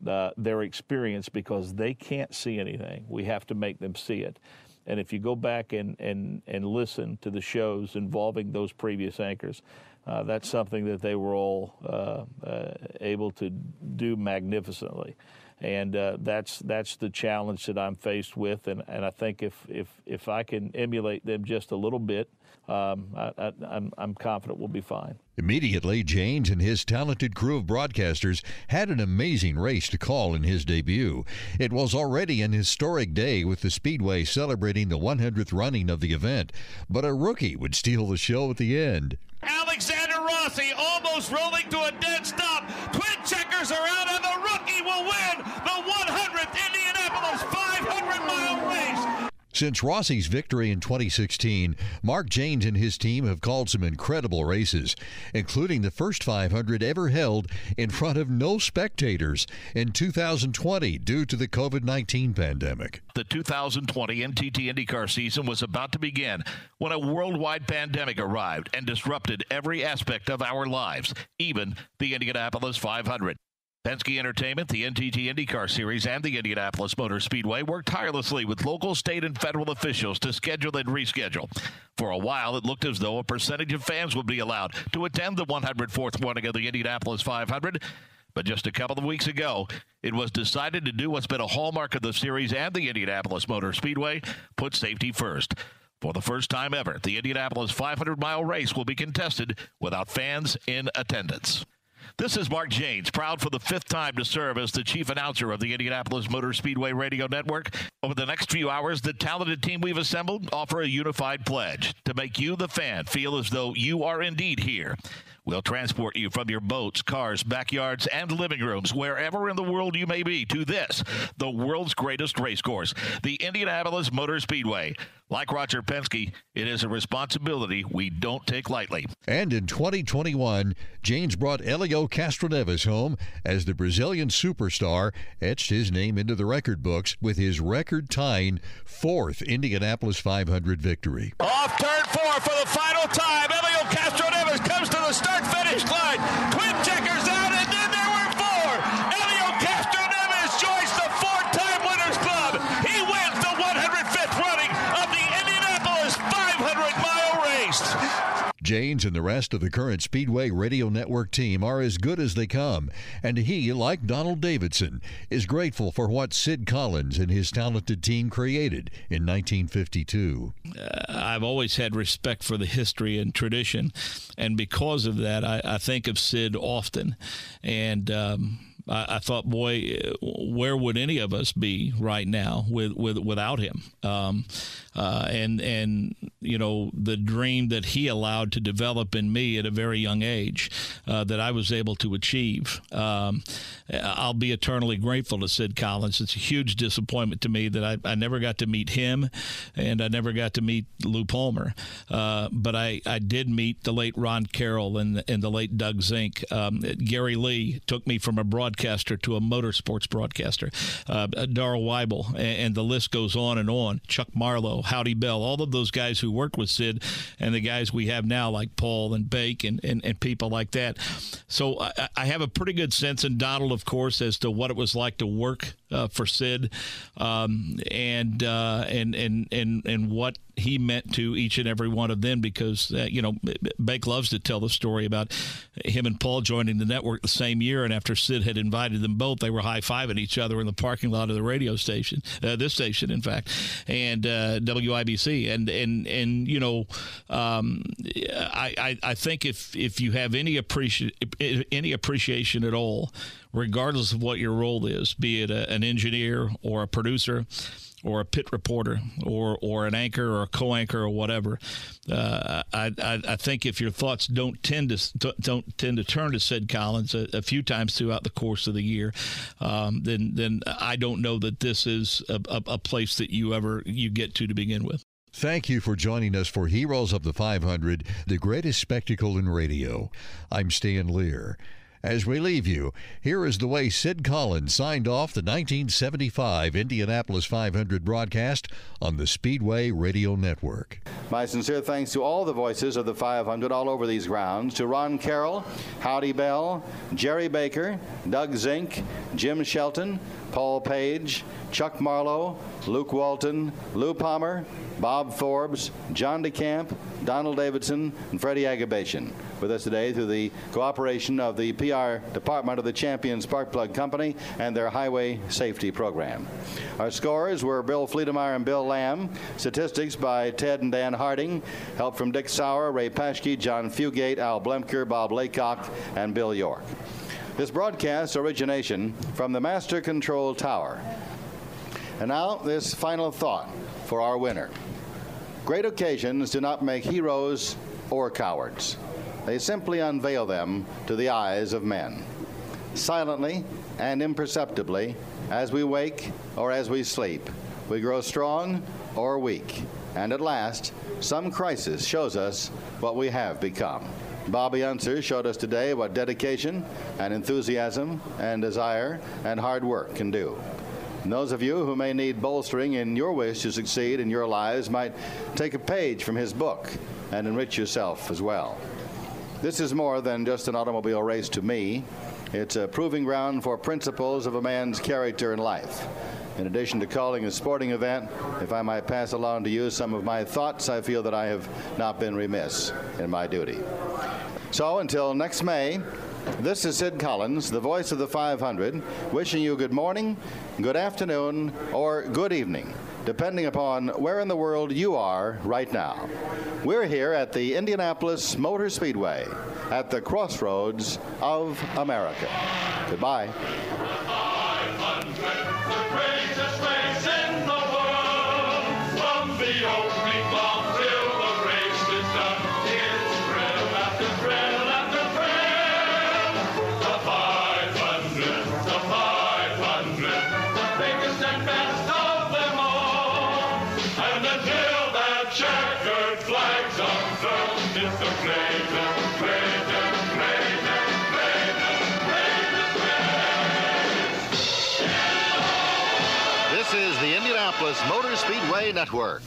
the, their experience because they can't see anything. We have to make them see it. And if you go back and, and, and listen to the shows involving those previous anchors, uh, that's something that they were all uh, uh, able to do magnificently. And uh, that's that's the challenge that I'm faced with, and, and I think if, if if I can emulate them just a little bit, um, I, am confident we'll be fine. Immediately, Jaynes and his talented crew of broadcasters had an amazing race to call in his debut. It was already an historic day with the Speedway celebrating the 100th running of the event, but a rookie would steal the show at the end. Alexander Rossi almost rolling to a dead stop. Twin checkers are out, and the rookie will win the 100th Indianapolis 500 mile race. Since Rossi's victory in 2016, Mark Jaynes and his team have called some incredible races, including the first 500 ever held in front of no spectators in 2020 due to the COVID 19 pandemic. The 2020 NTT IndyCar season was about to begin when a worldwide pandemic arrived and disrupted every aspect of our lives, even the Indianapolis 500. Penske Entertainment, the NTT IndyCar Series, and the Indianapolis Motor Speedway worked tirelessly with local, state, and federal officials to schedule and reschedule. For a while, it looked as though a percentage of fans would be allowed to attend the 104th running of the Indianapolis 500. But just a couple of weeks ago, it was decided to do what's been a hallmark of the series and the Indianapolis Motor Speedway put safety first. For the first time ever, the Indianapolis 500 mile race will be contested without fans in attendance. This is Mark Jaynes, proud for the fifth time to serve as the chief announcer of the Indianapolis Motor Speedway Radio Network. Over the next few hours, the talented team we've assembled offer a unified pledge to make you, the fan, feel as though you are indeed here. We'll transport you from your boats, cars, backyards, and living rooms, wherever in the world you may be, to this, the world's greatest race course, the Indianapolis Motor Speedway. Like Roger Penske, it is a responsibility we don't take lightly. And in 2021, Jaynes brought Elio Castroneves home as the Brazilian superstar etched his name into the record books with his record tying fourth Indianapolis 500 victory. Off turn four for the final time. Race. Jaynes and the rest of the current Speedway Radio Network team are as good as they come, and he, like Donald Davidson, is grateful for what Sid Collins and his talented team created in 1952. Uh, I've always had respect for the history and tradition, and because of that, I, I think of Sid often, and. Um, I, thought, boy, where would any of us be right now with, with without him? Um, uh, and and you know, the dream that he allowed to develop in me at a very young age uh, that I was able to achieve. Um, I'll be eternally grateful to Sid Collins. It's a huge disappointment to me that I, I never got to meet him and I never got to meet Lou Palmer. Uh, but I, I did meet the late Ron Carroll and, and the late Doug Zink. Um, Gary Lee took me from a broadcaster to a motorsports broadcaster. Uh, Darrell Weibel, and, and the list goes on and on. Chuck Marlowe, Howdy Bell, all of those guys who worked with Sid, and the guys we have now like Paul and Bake and, and, and people like that. So I, I have a pretty good sense, and Donald, of course, as to what it was like to work uh, for Sid, um, and uh, and and and and what he meant to each and every one of them because uh, you know Bake loves to tell the story about him and Paul joining the network the same year, and after Sid had invited them both, they were high fiving each other in the parking lot of the radio station, uh, this station, in fact, and uh, WIBC, and and and you know, um, I, I I think if if you have any appreciation any appreciation at all, regardless of what your role is, be it a, an engineer or a producer or a pit reporter or or an anchor or a co-anchor or whatever. Uh, I, I, I think if your thoughts don't tend to don't tend to turn to Sid Collins a, a few times throughout the course of the year, um, then then I don't know that this is a, a, a place that you ever you get to to begin with. Thank you for joining us for Heroes of the 500, the greatest spectacle in radio. I'm Stan Lear. As we leave you, here is the way Sid Collins signed off the 1975 Indianapolis 500 broadcast on the Speedway Radio Network. My sincere thanks to all the voices of the 500 all over these grounds to Ron Carroll, Howdy Bell, Jerry Baker, Doug Zink, Jim Shelton, Paul Page, Chuck Marlowe, Luke Walton, Lou Palmer, Bob Forbes, John DeCamp, Donald Davidson, and Freddie Agabashian. With us today through the cooperation of the PR department of the Champion Spark Plug Company and their Highway Safety Program. Our scores were Bill Fleetemeyer and Bill Lamb. Statistics by Ted and Dan Harding. Help from Dick Sauer, Ray Paschke, John Fugate, Al Blemker, Bob Laycock, and Bill York. This broadcast origination from the Master Control Tower. And now, this final thought for our winner. Great occasions do not make heroes or cowards. They simply unveil them to the eyes of men. Silently and imperceptibly, as we wake or as we sleep, we grow strong or weak. And at last, some crisis shows us what we have become. Bobby Unser showed us today what dedication and enthusiasm and desire and hard work can do. And those of you who may need bolstering in your wish to succeed in your lives might take a page from his book and enrich yourself as well. This is more than just an automobile race to me. It's a proving ground for principles of a man's character and life. In addition to calling a sporting event, if I might pass along to you some of my thoughts, I feel that I have not been remiss in my duty. So until next May, this is Sid Collins, the voice of the 500, wishing you good morning, good afternoon, or good evening, depending upon where in the world you are right now. We're here at the Indianapolis Motor Speedway at the crossroads of America. Goodbye. This is the Network.